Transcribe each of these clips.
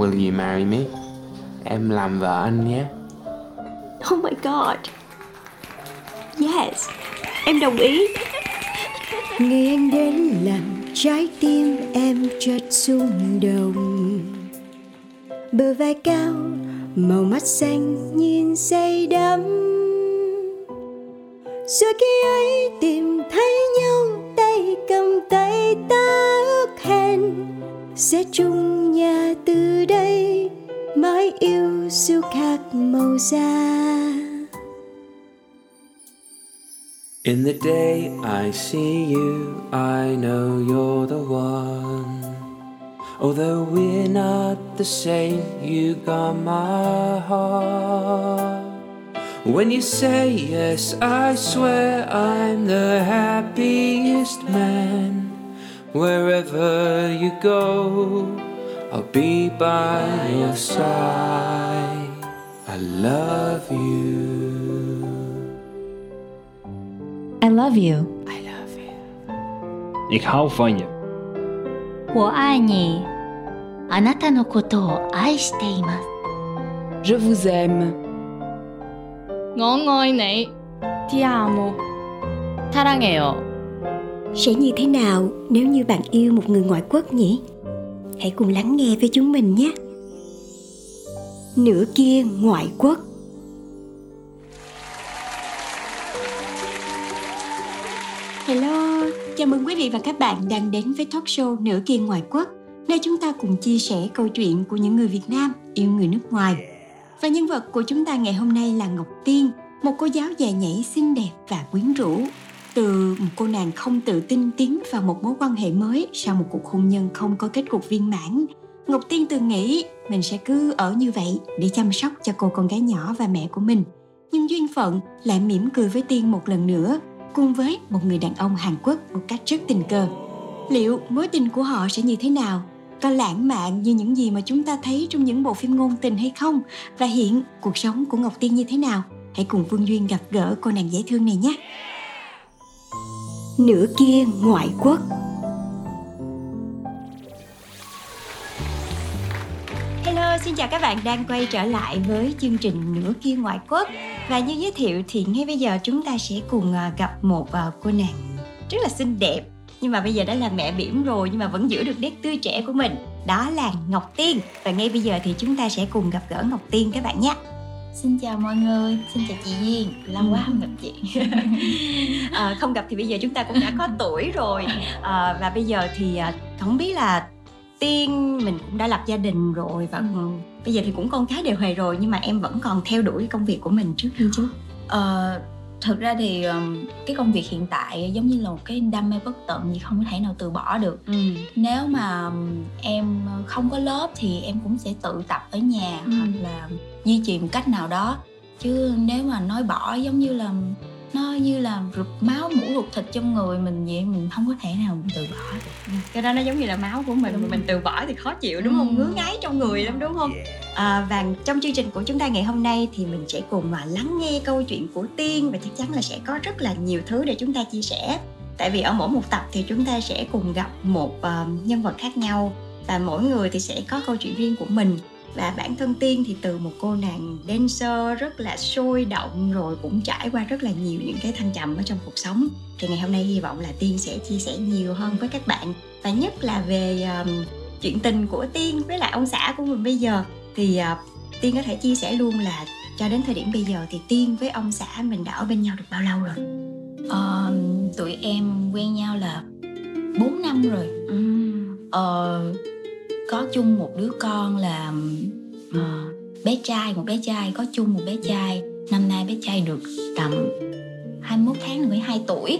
Will you marry me? Em làm vợ anh nhé. Oh my god. Yes, em đồng ý. Ngày anh đến làm trái tim em chợt rung động Bờ vai cao, màu mắt xanh nhìn say đắm Rồi khi ấy tìm thấy nhau tay cầm tay ta ước hẹn Sẽ chung nhà từ đây mãi yêu siêu khác màu da In the day I see you, I know you're the one. Although we're not the same, you got my heart. When you say yes, I swear I'm the happiest man. Wherever you go, I'll be by your side. I love you. I love you. Ich haufe 我爱你。あなたのことを愛しています。 Je vous aime. 我愛你。Ti amo。 사랑해요. Sẽ như thế nào nếu như bạn yêu một người ngoại quốc nhỉ? Hãy cùng lắng nghe với chúng mình nhé. Nửa kia ngoại quốc Hello, chào mừng quý vị và các bạn đang đến với talk show Nửa kia ngoại quốc Nơi chúng ta cùng chia sẻ câu chuyện của những người Việt Nam yêu người nước ngoài Và nhân vật của chúng ta ngày hôm nay là Ngọc Tiên Một cô giáo già nhảy xinh đẹp và quyến rũ từ một cô nàng không tự tin tiến vào một mối quan hệ mới sau một cuộc hôn nhân không có kết cục viên mãn. Ngọc tiên từng nghĩ mình sẽ cứ ở như vậy để chăm sóc cho cô con gái nhỏ và mẹ của mình. Nhưng duyên phận lại mỉm cười với tiên một lần nữa, cùng với một người đàn ông hàn quốc một cách rất tình cờ. Liệu mối tình của họ sẽ như thế nào? Có lãng mạn như những gì mà chúng ta thấy trong những bộ phim ngôn tình hay không? Và hiện cuộc sống của ngọc tiên như thế nào? Hãy cùng phương duyên gặp gỡ cô nàng dễ thương này nhé! Nửa kia ngoại quốc. Hello, xin chào các bạn đang quay trở lại với chương trình Nửa kia ngoại quốc. Và như giới thiệu thì ngay bây giờ chúng ta sẽ cùng à, gặp một à, cô nàng rất là xinh đẹp. Nhưng mà bây giờ đã là mẹ bỉm rồi nhưng mà vẫn giữ được nét tươi trẻ của mình. Đó là Ngọc Tiên. Và ngay bây giờ thì chúng ta sẽ cùng gặp gỡ Ngọc Tiên các bạn nhé. Xin chào mọi người, xin chào chị Duyên, lâu quá không gặp chị. à, không gặp thì bây giờ chúng ta cũng đã có tuổi rồi à, và bây giờ thì à, không biết là tiên mình cũng đã lập gia đình rồi và ừ. bây giờ thì cũng con cái đều hề rồi nhưng mà em vẫn còn theo đuổi công việc của mình trước khi chứ Ờ, thực ra thì cái công việc hiện tại giống như là một cái đam mê bất tận gì không thể nào từ bỏ được. ừ. Nếu mà em không có lớp thì em cũng sẽ tự tập ở nhà Ừ. hoặc là duy trì một cách nào đó. Chứ nếu mà nói bỏ giống như là nó như là rụt máu mũ rụt thịt trong người mình vậy mình không có thể nào mình từ bỏ được. cái đó nó giống như là máu của mình Đúng. mình từ bỏ thì khó chịu đúng không Ừ. ngứa ngáy trong người lắm đúng không à, và trong chương trình của chúng ta ngày hôm nay thì mình sẽ cùng mà lắng nghe câu chuyện của tiên và chắc chắn là sẽ có rất là nhiều thứ để chúng ta chia sẻ tại vì ở mỗi một tập thì chúng ta sẽ cùng gặp một ờ, nhân vật khác nhau và mỗi người thì sẽ có câu chuyện riêng của mình và bản thân tiên thì từ một cô nàng dancer rất là sôi động rồi cũng trải qua rất là nhiều những cái thăng trầm ở trong cuộc sống. Thì ngày hôm nay hy vọng là tiên sẽ chia sẻ nhiều hơn với các bạn. Và nhất là về um, chuyện tình của tiên với lại ông xã của mình bây giờ. Thì uh, tiên có thể chia sẻ luôn là cho đến thời điểm bây giờ thì tiên với ông xã mình đã ở bên nhau được bao lâu rồi? Ờ, tụi em quen nhau là 4 năm rồi. Ờ, có chung một đứa con là ờ, bé trai một bé trai có chung một bé trai. Năm nay bé trai được tầm 21 tháng là 12 tuổi.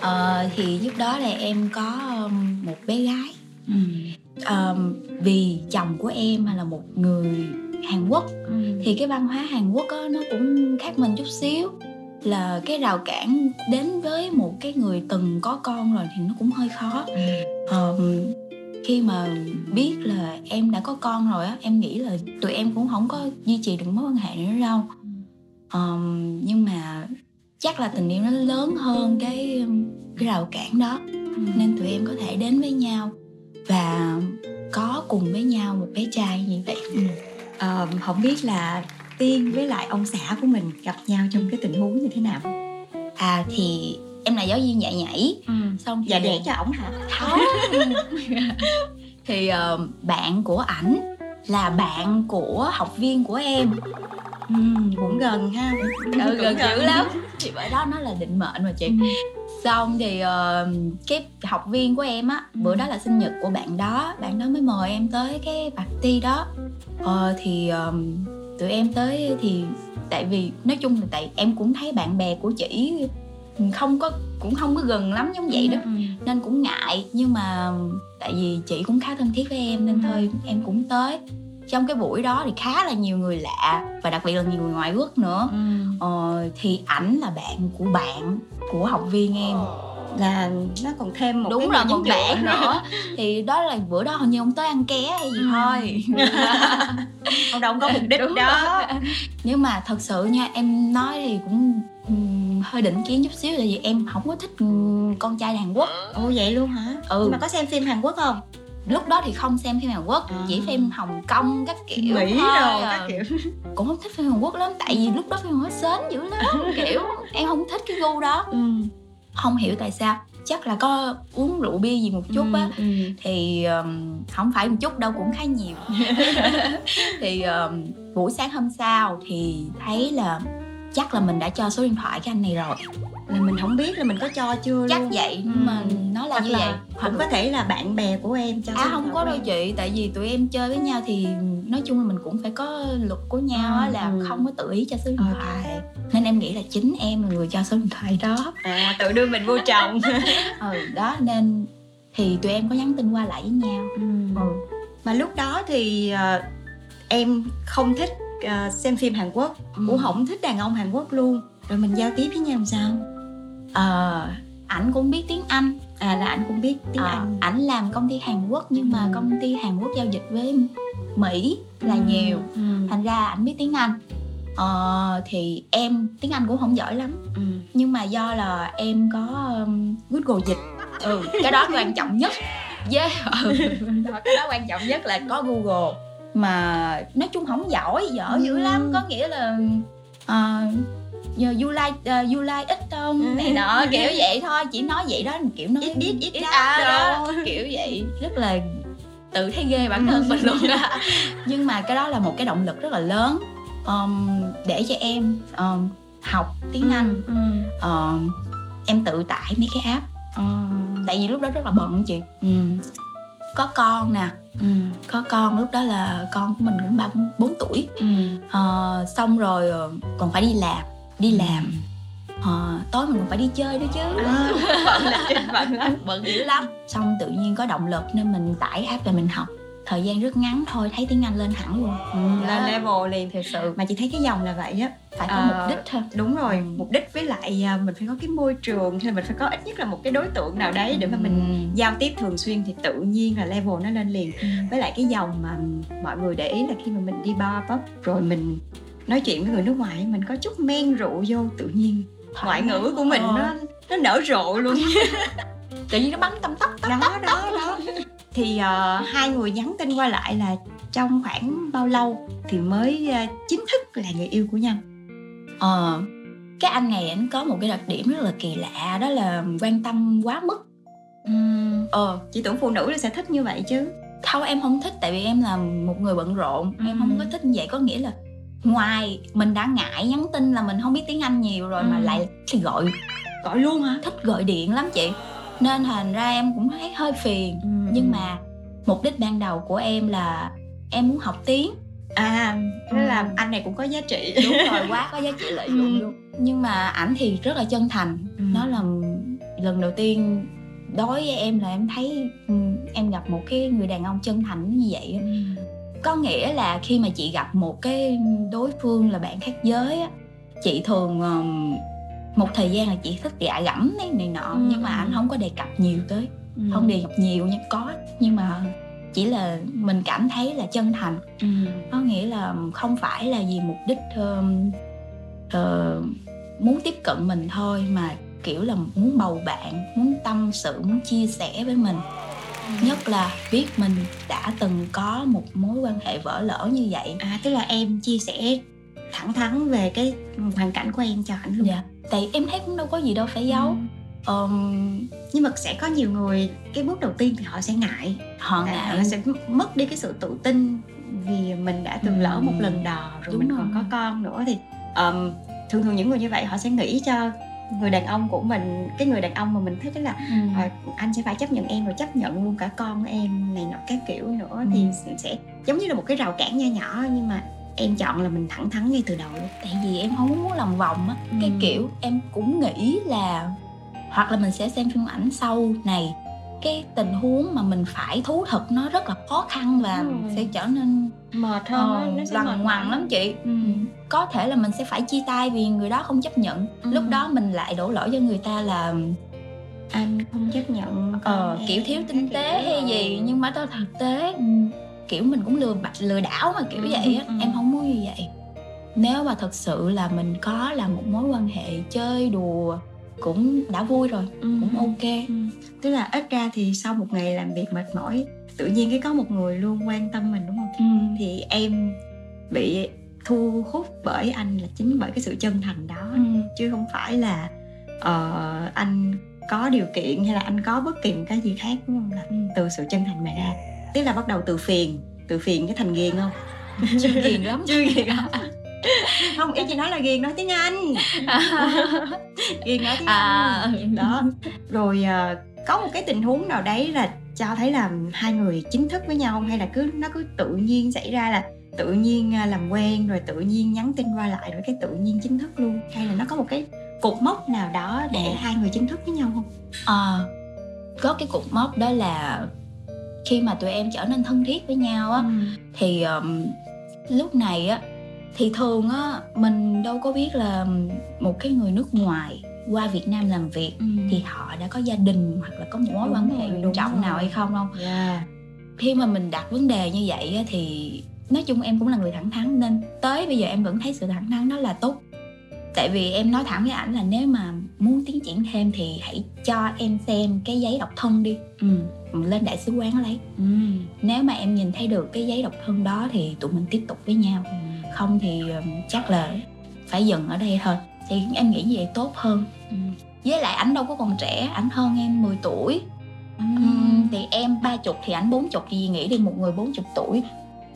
Ờ, thì lúc đó là em có một bé gái. Ờm, vì chồng của em là một người Hàn Quốc. Thì cái văn hóa Hàn Quốc á, nó cũng khác mình chút xíu. Là cái rào cản đến với một cái người từng có con rồi thì nó cũng hơi khó. Ờm, khi mà biết là em đã có con rồi á em nghĩ là tụi em cũng không có duy trì được mối quan hệ nữa đâu. Ờm, nhưng mà chắc là tình yêu nó lớn hơn cái cái rào cản đó. Nên tụi em có thể đến với nhau và có cùng với nhau một bé trai như vậy. Ừ. à, không biết là tiên với lại ông xã của mình gặp nhau trong cái tình huống như thế nào? À thì em là giáo viên dạy nhảy. Ừ. xong dạ đẻ cho ổng hả? Không thì uh, bạn của ảnh là bạn của học viên của em. Ừ, cũng gần ha. Ừ, gần dữ lắm. Thì bởi đó nó là định mệnh mà chị. Ừ. xong thì uh, cái học viên của em á ừ. bữa đó là sinh nhật của bạn đó. Bạn đó mới mời em tới cái party đó. Uh, thì um, tụi em tới thì tại vì nói chung là tại em cũng thấy bạn bè của chị không có cũng không có gần lắm giống vậy đó. ừ. nên cũng ngại nhưng mà tại vì chị cũng khá thân thiết với em nên thôi em cũng tới. Trong cái buổi đó thì khá là nhiều người lạ và đặc biệt là nhiều người ngoại quốc nữa. Ừ. ờ, thì ảnh là bạn của bạn của học viên em là nó còn thêm một đúng cái rồi một bạn nữa. thì đó là bữa đó hình như ông tới ăn ké hay gì ừ. thôi. Ông đâu có mục đích đúng đó. rồi. nhưng mà thật sự nha em nói thì cũng hơi định kiến chút xíu là vì em không có thích con trai Hàn Quốc. Ồ vậy luôn hả? Ừ. Nhưng mà có xem phim Hàn Quốc không? Lúc đó thì không xem phim Hàn Quốc à. chỉ phim Hồng Kông các kiểu Mỹ thôi đồ các kiểu. Cũng không thích phim Hàn Quốc lắm tại vì lúc đó phim Hàn Quốc sến dữ lắm kiểu em không thích cái gu đó. Ừ không hiểu tại sao. Chắc là có uống rượu bia gì một chút á. Ừ, ừ. thì um, không phải một chút đâu cũng khá nhiều. Thì um, buổi sáng hôm sau thì thấy là chắc là mình đã cho số điện thoại cái anh này rồi là mình không biết là mình có cho chưa chắc luôn. vậy nhưng mà ừ. nó là Hoặc như là vậy cũng có thể là bạn bè của em cho à không có đâu chị tại vì tụi em chơi với nhau thì nói chung là mình cũng phải có luật của nhau á là ừ. không có tự ý cho số điện thoại nên em nghĩ là chính em là người cho số điện thoại đó à tự đưa mình vô chồng ừ đó nên thì tụi em có nhắn tin qua lại với nhau ừ. ừ. mà lúc đó thì uh, em không thích uh, xem phim Hàn Quốc ừ. cũng không thích đàn ông Hàn Quốc luôn rồi mình giao tiếp với nhau làm sao ờ uh, ảnh cũng biết tiếng Anh à là ảnh cũng biết tiếng à, Anh ảnh làm công ty Hàn Quốc nhưng mà ừ. công ty Hàn Quốc giao dịch với Mỹ là ừ. nhiều ừ. thành ra ảnh biết tiếng Anh ờ, thì em tiếng Anh cũng không giỏi lắm ừ. nhưng mà do là em có um, Google dịch ừ cái đó quan trọng nhất yeah ừ. cái đó quan trọng nhất là có Google mà nói chung không giỏi dở dữ ừ. lắm có nghĩa là uh, you like uh, you like ít không? Ừ. này nọ kiểu vậy thôi chỉ nói vậy đó kiểu nói ít ít ít, ít à, đó kiểu vậy. Rất là tự thấy ghê bản thân mình luôn đó nhưng mà cái đó là một cái động lực rất là lớn um, để cho em um, học tiếng ừ, anh. ừ. Um, em tự tải mấy cái app. Um, tại vì lúc đó rất là bận chị. Ừ. có con nè. Ừ. có con lúc đó là con của mình cũng ba bốn tuổi. Ừ. uh, xong rồi ờ, còn phải đi làm đi làm. À, tối mình phải đi chơi nữa chứ. À, bận là bận lắm. Bận dữ lắm. Xong tự nhiên có động lực nên mình tải app về mình học. Thời gian rất ngắn thôi thấy tiếng anh lên hẳn luôn. Ừ, lên level liền thật sự. Mà chị thấy cái dòng là vậy á phải có à, mục đích thôi. đúng rồi mục đích với lại à, mình phải có cái môi trường hay mình phải có ít nhất là một cái đối tượng nào đấy để mà mình ừ. giao tiếp thường xuyên thì tự nhiên là level nó lên liền. Ừ. với lại cái dòng mà mọi người để ý là khi mà mình đi bar pub rồi mình nói chuyện với người nước ngoài mình có chút men rượu vô tự nhiên. Ngoại ngữ của mình nó nó nở rộ luôn. Tự nhiên nó bắn tâm tóc đó đó đó. Thì uh, hai người nhắn tin qua lại là trong khoảng bao lâu thì mới uh, chính thức là người yêu của nhau? Ờ uh, cái anh này anh có một cái đặc điểm rất là kỳ lạ đó là quan tâm quá mức. Uhm, ờ. Chị tưởng phụ nữ là sẽ thích như vậy chứ. Không em không thích tại vì em là một người bận rộn. Uhm. em không có thích như vậy có nghĩa là ngoài mình đã ngại nhắn tin là mình không biết tiếng anh nhiều rồi ừ. mà lại thì gọi gọi luôn hả thích gọi điện lắm chị nên thành ra em cũng thấy hơi phiền ừ. nhưng mà mục đích ban đầu của em là em muốn học tiếng à thế ừ. là anh này cũng có giá trị đúng rồi quá có giá trị lợi dụng ừ. luôn nhưng mà ảnh thì rất là chân thành ừ. nó là lần đầu tiên đối với em là em thấy ừ, em gặp một cái người đàn ông chân thành như vậy ừ có nghĩa là khi mà chị gặp một cái đối phương là bạn khác giới á chị thường một thời gian là chị thích gạ gẫm này, này nọ ừ. nhưng mà anh không có đề cập nhiều tới ừ. không đề cập nhiều nha có nhưng mà chỉ là mình cảm thấy là chân thành ừ. có nghĩa là không phải là vì mục đích uh, uh, muốn tiếp cận mình thôi mà kiểu là muốn bầu bạn muốn tâm sự muốn chia sẻ với mình nhất là biết mình đã từng có một mối quan hệ vỡ lỡ như vậy à tức là em chia sẻ thẳng thắn về cái hoàn cảnh của em cho anh luôn dạ tại em thấy cũng đâu có gì đâu phải giấu Ừ. Ờm, nhưng mà sẽ có nhiều người cái bước đầu tiên thì họ sẽ ngại họ Tại ngại họ sẽ mất đi cái sự tự tin vì mình đã từng Ừ. lỡ một lần đò rồi Đúng mình rồi. còn có con nữa thì ờm, thường thường những người như vậy họ sẽ nghĩ cho người đàn ông của mình cái người đàn ông mà mình thích đó là ừ. à, anh sẽ phải chấp nhận em rồi chấp nhận luôn cả con em này nọ các kiểu nữa Ừ. thì sẽ giống như là một cái rào cản nho nhỏ nhưng mà em chọn là mình thẳng thắn ngay từ đầu luôn tại vì em không muốn lòng vòng á cái Ừ. kiểu em cũng nghĩ là hoặc là mình sẽ xem phim ảnh sau này cái tình huống mà mình phải thú thực nó rất là khó khăn và sẽ trở nên mệt ờ, lằng ngoằng lắm chị ừ. có thể là mình sẽ phải chia tay vì người đó không chấp nhận Ừ. lúc đó mình lại đổ lỗi cho người ta là anh không chấp nhận ờ, em, kiểu thiếu tinh tế hay gì nhưng mà đó thực tế ừ, kiểu mình cũng lừa bạch lừa đảo mà kiểu Ừ, vậy á ừ. em không muốn như vậy nếu mà thật sự là mình có là một mối quan hệ chơi đùa cũng đã vui rồi Ừ. cũng ok Ừ. tức là ít ra thì sau một ngày làm việc mệt mỏi tự nhiên cái có một người luôn quan tâm mình đúng không? Ừ. thì em bị thu hút bởi anh là chính bởi cái sự chân thành đó. Ừ. chứ không phải là ờ, anh có điều kiện hay là anh có bất kỳ một cái gì khác đúng không? Là Ừ. từ sự chân thành mà ra. Tức là bắt đầu từ phiền từ phiền cái thành ghiền không? Chưa ghiền lắm. Chưa ghiền không không ý chị nói là ghiền nói tiếng anh. Ghiền nói tiếng À. anh. Đó. Rồi ờ, có một cái tình huống nào đấy là cho thấy là hai người chính thức với nhau không? Hay là cứ nó cứ tự nhiên xảy ra là tự nhiên à, làm quen rồi tự nhiên nhắn tin qua lại rồi cái tự nhiên chính thức luôn? Hay là nó có một cái cột mốc nào đó để À. hai người chính thức với nhau không? Ờ, có cái cột mốc đó là khi mà tụi em trở nên thân thiết với nhau á thì um, lúc này á thì thường á mình đâu có biết là một cái người nước ngoài qua Việt Nam làm việc Ừ. thì họ đã có gia đình hoặc là có một mối Đúng quan hệ nghiêm trọng rồi. nào hay không không yeah. khi mà mình đặt vấn đề như vậy thì nói chung em cũng là người thẳng thắn nên tới bây giờ em vẫn thấy sự thẳng thắn đó là tốt tại vì em nói thẳng với ảnh là nếu mà muốn tiến triển thêm thì hãy cho em xem cái giấy độc thân đi ừ. lên đại sứ quán lấy Ừ. nếu mà em nhìn thấy được cái giấy độc thân đó thì tụi mình tiếp tục với nhau không thì um, chắc là phải dừng ở đây thôi thì em nghĩ như vậy tốt hơn Ừ. với lại ảnh đâu có còn trẻ ảnh hơn em 10 tuổi. Ừ. Ừm, thì em ba chục thì ảnh bốn chục thì nghĩ đi một người bốn chục tuổi.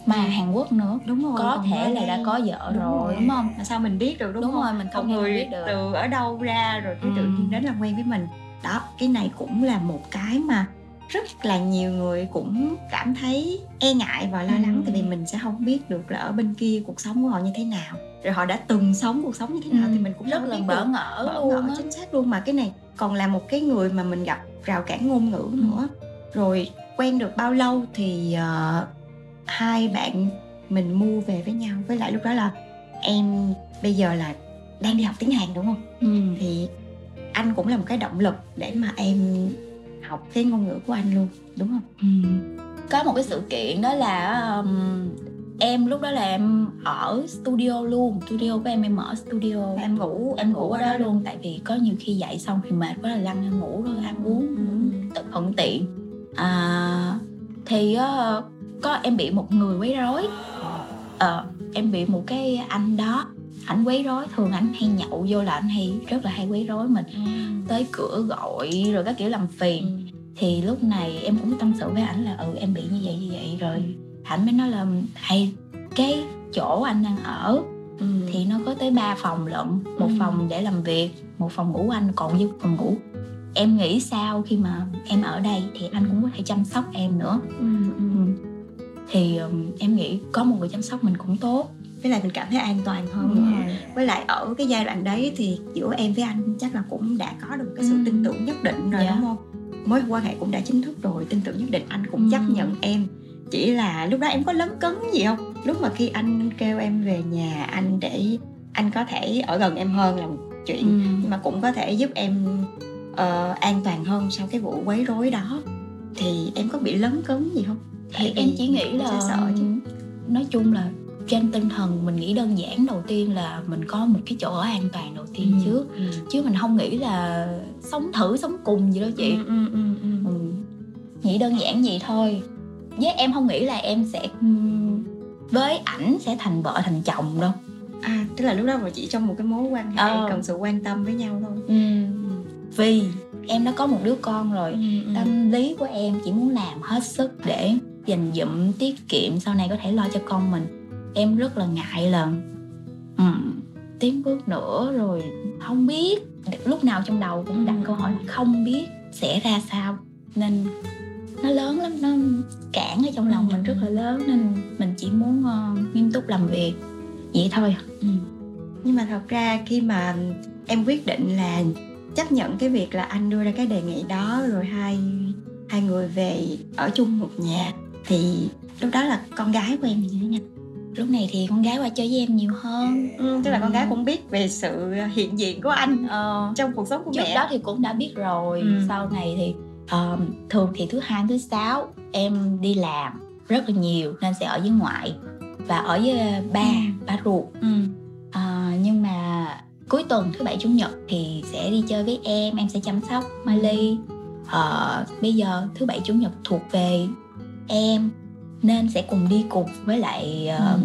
Mà Hàn Quốc nữa. Đúng rồi có thể là đã có vợ Đúng rồi đúng không? Mà sao mình biết được đúng, đúng, không? rồi mình không người biết được. từ ở đâu ra rồi cái tự Ừ. nhiên đến làm quen với mình. Đó cái này cũng là một cái mà rất là nhiều người cũng cảm thấy e ngại và lo lắng Ừ. tại vì mình sẽ không biết được là ở bên kia cuộc sống của họ như thế nào. Rồi họ đã từng sống cuộc sống như thế nào thì mình cũng rất là bỡ ngỡ bỡ luôn ngỡ chính xác luôn. Mà cái này còn là một cái người mà mình gặp rào cản ngôn ngữ Ừ. nữa. Rồi quen được bao lâu thì ờ, hai bạn mình mua về với nhau. Với lại lúc đó là em bây giờ là đang đi học tiếng Hàn đúng không? Ừ. thì anh cũng là một cái động lực để mà em học cái ngôn ngữ của anh luôn đúng không? Ừ. có một cái sự kiện đó là um, em lúc đó là em ở studio luôn studio của em em ở studio. Em ngủ em ngủ ở đó luôn. Tại vì có nhiều khi dậy xong thì mệt quá là lăn em ngủ rồi ăn uống Ừ. tự thuận tiện. À, thì ờ, có em bị một người quấy rối. Ờ em bị một cái anh đó ảnh quấy rối thường ảnh hay nhậu vô là ảnh hay rất là hay quấy rối mình tới cửa gọi rồi các kiểu làm phiền thì lúc này em cũng tâm sự với ảnh là ừ em bị như vậy như vậy rồi ảnh mới nói là hay cái chỗ anh đang ở Ừ. thì nó có tới 3 phòng lận một Ừ. phòng để làm việc một phòng ngủ anh còn dư phòng ngủ em nghĩ sao khi mà em ở đây thì anh cũng có thể chăm sóc em nữa Ừ, ừ. Ừ. thì um, em nghĩ có một người chăm sóc mình cũng tốt với lại mình cảm thấy an toàn hơn Ừ. nữa với lại ở cái giai đoạn đấy thì giữa em với anh chắc là cũng đã có được cái sự Ừ. tin tưởng nhất định rồi Dạ. đúng không mối quan hệ cũng đã chính thức rồi tin tưởng nhất định anh cũng Ừ. chấp nhận em chỉ là lúc đó em có lấn cấn gì không lúc mà khi anh kêu em về nhà anh để anh có thể ở gần em hơn là một chuyện Ừ. nhưng mà cũng có thể giúp em ờ, an toàn hơn sau cái vụ quấy rối đó thì em có bị lấn cấn gì không thì Tại em chỉ nghĩ là sợ chứ nói chung là trên tinh thần mình nghĩ đơn giản đầu tiên là mình có một cái chỗ ở an toàn đầu tiên trước. chứ mình không nghĩ là sống thử sống cùng gì đâu chị. Ừ, ừ, ừ, ừ. ừ. nghĩ đơn giản vậy thôi. Với em không nghĩ là em sẽ với ảnh sẽ thành vợ thành chồng đâu. À tức là lúc đó mà chỉ trong một cái mối quan hệ Ờ. cần sự quan tâm với nhau thôi. Ừm, vì em đã có một đứa con rồi. Ừ. tâm lý của em chỉ muốn làm hết sức để dành dụm tiết kiệm sau này có thể lo cho con mình em rất là ngại là ừm, tiến bước nữa rồi không biết. Lúc nào trong đầu cũng đặt câu hỏi không biết sẽ ra sao. Nên nó lớn lắm nó cản ở trong lòng mình rất là lớn nên mình chỉ muốn ờ, nghiêm túc làm việc. Vậy thôi Ừ. nhưng mà thật ra khi mà em quyết định là chấp nhận cái việc là anh đưa ra cái đề nghị đó rồi hai hai người về ở chung một nhà thì lúc đó là con gái của em như thế nào lúc này thì con gái qua chơi với em nhiều hơn ừ, tức là con gái cũng biết về sự hiện diện của anh ờ, trong cuộc sống của trước mẹ đó thì cũng đã biết rồi Ừ. sau này thì ờ, thường thì thứ hai thứ sáu em đi làm rất là nhiều nên sẽ ở với ngoại và ở với ba Ừ. ba ruột ừ. Ờ, nhưng mà cuối tuần thứ bảy chủ nhật thì sẽ đi chơi với em em sẽ chăm sóc Miley Ờ, bây giờ thứ bảy chủ nhật thuộc về em nên sẽ cùng đi cùng với lại ờ, Ừ.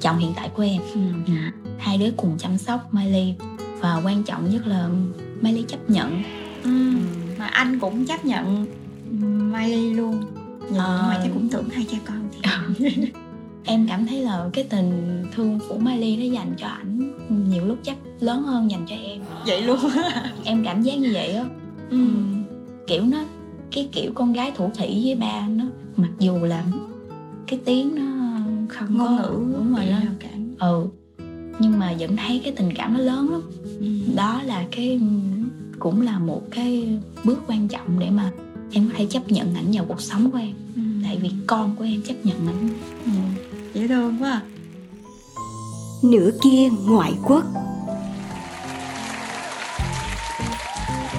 chồng hiện tại của em Ừ. hai đứa cùng chăm sóc Miley và quan trọng nhất là Miley chấp nhận Ừ. mà anh cũng chấp nhận Miley luôn nhìn Ờ. ngoài chắc cũng tưởng hai cha con thì em cảm thấy là cái tình thương của Miley nó dành cho ảnh nhiều lúc chắc lớn hơn dành cho em vậy luôn em cảm giác như vậy á ừ. Kiểu nó cái kiểu con gái thủ thủy với ba nó mặc dù là cái tiếng nó không ngôn có ngữ đúng rồi nó cản ừ nhưng mà vẫn thấy cái tình cảm nó lớn lắm ừ. đó là cái cũng là một cái bước quan trọng để mà em có thể chấp nhận ảnh vào cuộc sống của em Ừ. tại vì con của em chấp nhận ảnh ừ. dễ thương quá à. Nửa kia ngoại quốc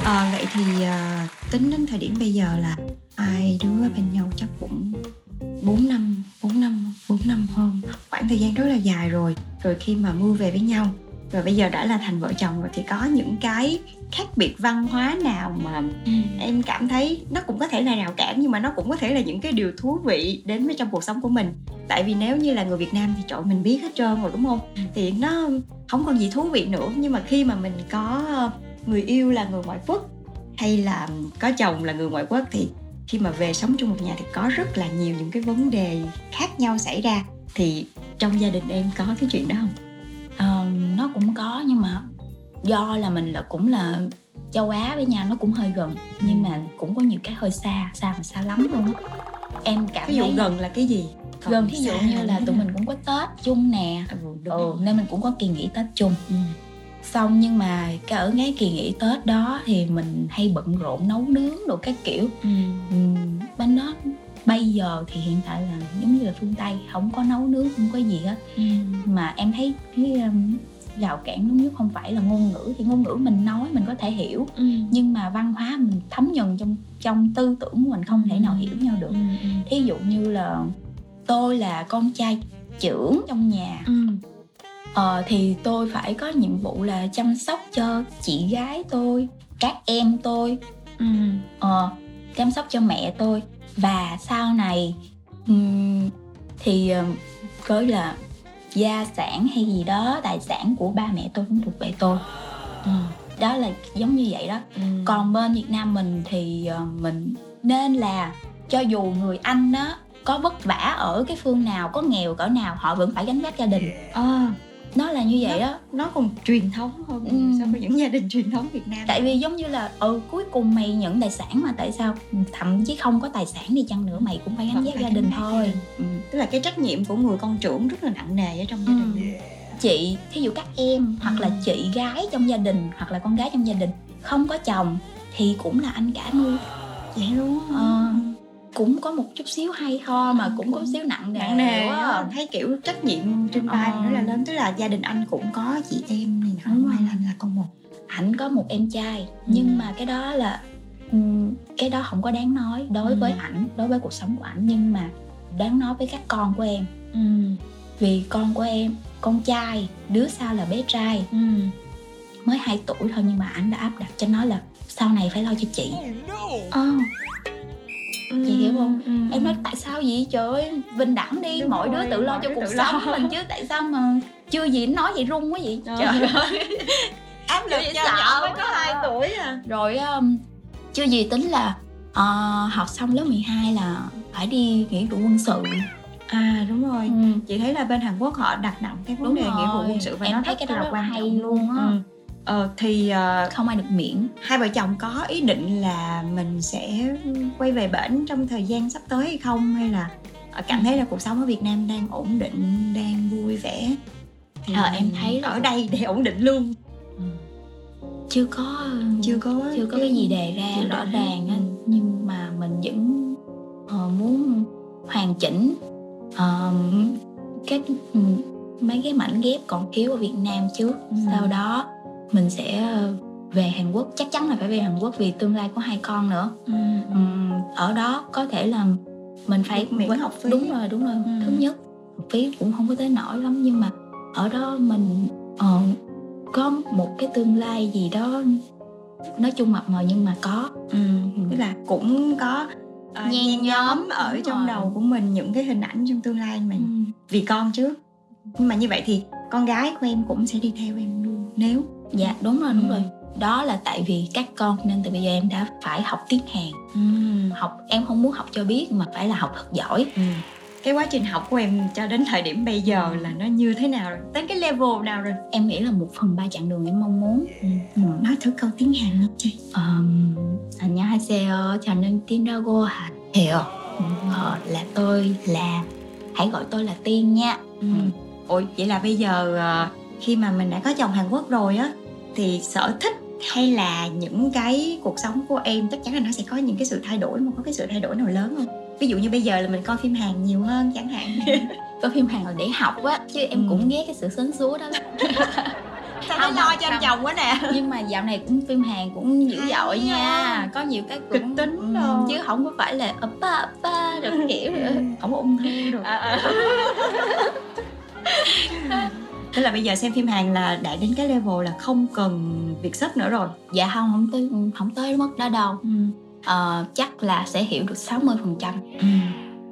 Ờ, vậy thì à, tính đến thời điểm bây giờ là hai đứa bên nhau chắc cũng 4 năm 4 năm 4 năm hơn. Khoảng thời gian rất là dài rồi. Rồi khi mà mua về với nhau. Rồi bây giờ đã là thành vợ chồng rồi thì có những cái khác biệt văn hóa nào mà em cảm thấy nó cũng có thể là rào cản nhưng mà nó cũng có thể là những cái điều thú vị đến với trong cuộc sống của mình. Tại vì nếu như là người Việt Nam thì trời ơi, mình biết hết trơn rồi đúng không? Thì nó không còn gì thú vị nữa. Nhưng mà khi mà mình có người yêu là người ngoại quốc hay là có chồng là người ngoại quốc thì khi mà về sống chung một nhà thì có rất là nhiều những cái vấn đề khác nhau xảy ra. Thì trong gia đình em có cái chuyện đó không? Ờ, nó cũng có nhưng mà do là mình là cũng là châu Á với nhau nó cũng hơi gần. Nhưng mà cũng có nhiều cái hơi xa xa mà xa lắm luôn á. Em cảm ví dụ thấy gần là cái gì? Còn gần thí dụ như là tụi nào? mình cũng có Tết chung nè. Ừ, ừ, nên mình cũng có kỳ nghỉ Tết chung. Ừ. xong nhưng mà cái ở cái kỳ nghỉ Tết đó thì mình hay bận rộn nấu nướng đồ các kiểu Ừ. Ừm, bên đó bây giờ thì hiện tại là giống như là phương Tây không có nấu nướng không có gì hết Ừ. mà em thấy cái um, rào cản lớn nhất không phải là ngôn ngữ thì ngôn ngữ mình nói mình có thể hiểu Ừ. nhưng mà văn hóa mình thấm nhuần trong trong tư tưởng của mình không thể nào hiểu nhau được Ừ. Ừ. thí dụ như là tôi là con trai trưởng trong nhà Ừ. ờ, thì tôi phải có nhiệm vụ là chăm sóc cho chị gái tôi các em tôi Ừ. ờ, chăm sóc cho mẹ tôi và sau này ừm, thì ừm, gọi là gia sản hay gì đó tài sản của ba mẹ tôi cũng thuộc về tôi Ừ. đó là giống như vậy đó Ừ. còn bên Việt Nam mình thì ờ, mình nên là cho dù người Anh đó có vất vả ở cái phương nào có nghèo cỡ nào họ vẫn phải gánh vác gia đình Ờ, nó là như vậy đó nó còn truyền thống hơn Ừ. so với những gia đình truyền thống Việt Nam tại vì giống như là ừ cuối cùng mày nhận tài sản mà tại sao thậm chí không có tài sản đi chăng nữa mày cũng phải gánh vác gia đình thôi ừ. tức là cái trách nhiệm của người con trưởng rất là nặng nề ở trong gia Ừ. đình chị thí dụ các em hoặc là Ừ. chị gái trong gia đình hoặc là con gái trong gia đình không có chồng thì cũng là anh cả nuôi vậy luôn Ờ. cũng có một chút xíu hay ho mà cũng có xíu nặng nề, nặng nề quá thấy kiểu trách nhiệm trên vai Ờ. rất là lớn tức là gia đình anh cũng có chị em này nọ rồi. là anh là con một ảnh có một em trai Ừ. nhưng mà cái đó là ừm, cái đó không có đáng nói đối với Ừ. ảnh đối với cuộc sống của ảnh nhưng mà đáng nói với các con của em ừ. vì con của em con trai đứa sau là bé trai Ừ. mới 2 tuổi thôi nhưng mà ảnh đã áp đặt cho nó là sau này phải lo cho chị Chị hiểu không? Ừ, em nói tại sao vậy? Trời ơi bình đẳng đi Đúng mỗi rồi, đứa tự lo cho cuộc tự lo. sống mình chứ tại sao mà chưa gì nói vậy run quá vậy? Trời trời ơi. áp lực cho nhỏ mới có 2 à. tuổi à. Rồi um, chưa gì tính là ờ, học xong lớp 12 là phải đi nghĩa vụ quân sự. À đúng rồi. Ừ. chị thấy là bên Hàn Quốc họ đặt nặng cái vấn Đúng đề nghĩa vụ quân sự và Em nó thấy rất cái đó là quan hay trọng. luôn á. Ừ. Ờ, thì ờ, không ai được miễn. hai vợ chồng có ý định là mình sẽ quay về bển trong thời gian sắp tới hay không? Hay là ờ, cảm thấy là cuộc sống ở Việt Nam đang ổn định đang vui vẻ? Thì Ờ, em thấy ở đây để ổn định luôn. Chưa có chưa có chưa có cái gì đề ra rõ đề. ràng á. Ừ. nhưng mà mình vẫn muốn hoàn chỉnh. Ờ, các ừ, mấy cái mảnh ghép còn thiếu ở Việt Nam trước. Ừ. sau đó mình sẽ ờ, về Hàn Quốc chắc chắn là phải về Hàn Quốc vì tương lai có hai con nữa Ừ. Ừm, ở đó có thể là mình phải miễn học phí. đúng rồi đúng rồi Ừ. thứ nhất học phí cũng không có tới nổi lắm nhưng mà ở đó mình ờ, có một cái tương lai gì đó nói chung mập mờ nhưng mà có Ừ. tức là cũng có ờ, Nhen nhóm ở đúng trong rồi. đầu của mình những cái hình ảnh trong tương lai mình Ừm. vì con trước nhưng mà như vậy thì con gái của em cũng sẽ đi theo em luôn nếu dạ đúng rồi đúng Ừ. rồi đó là tại vì các con nên từ bây giờ em đã phải học tiếng Hàn học em không muốn học cho biết mà phải là học thật giỏi Ừ. cái quá trình học của em cho đến thời điểm bây giờ là nó như thế nào rồi đến cái level nào rồi em nghĩ là một phần ba chặng đường em mong muốn ừ. nói thử câu tiếng Hàn nha chị um, 안녕하세요 저는 틴라고 해요 ờ, là tôi là hãy gọi tôi là tiên nha ừ. ủa vậy là bây giờ ờ, khi mà mình đã có chồng Hàn Quốc rồi á thì sở thích hay là những cái cuộc sống của em chắc chắn là nó sẽ có những cái sự thay đổi mà có cái sự thay đổi nào lớn không? Ví dụ như bây giờ là mình coi phim Hàn nhiều hơn chẳng hạn. Có phim Hàn là để học á chứ em Ừ. cũng ghét cái sự sến súa đó. Sao Không, nó lo cho anh chồng quá nè? Nhưng mà dạo này cũng phim Hàn cũng dữ dội nha. à. có nhiều cái cũng Kịch tính ừ, đồ. chứ không có phải là oppa oppa rồi kiểu không có ung thư rồi À, tức là bây giờ xem phim Hàn là đã đến cái level là không cần việc sắp nữa rồi. Dạ không không tới không tới mức đó đâu. Ờ, chắc là sẽ hiểu được 60% phần trăm.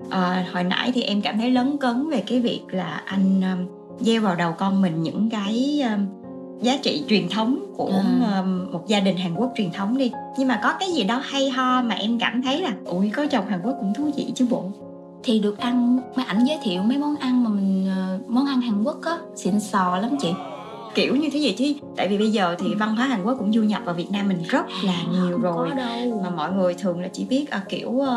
À, hồi nãy thì em cảm thấy lấn cấn về cái việc là anh um, gieo vào đầu con mình những cái um, giá trị truyền thống của À. um, một gia đình Hàn Quốc truyền thống đi. Nhưng mà có cái gì đó hay ho mà em cảm thấy là ui có chồng Hàn Quốc cũng thú vị chứ bộ? Thì được ăn mấy ảnh giới thiệu mấy món ăn mà mình ờ, món ăn Hàn Quốc á xịn sò lắm chị. Kiểu như thế gì chứ tại vì bây giờ thì văn hóa Hàn Quốc cũng du nhập vào Việt Nam mình rất là nhiều rồi. mà mọi người thường là chỉ biết à, kiểu uh,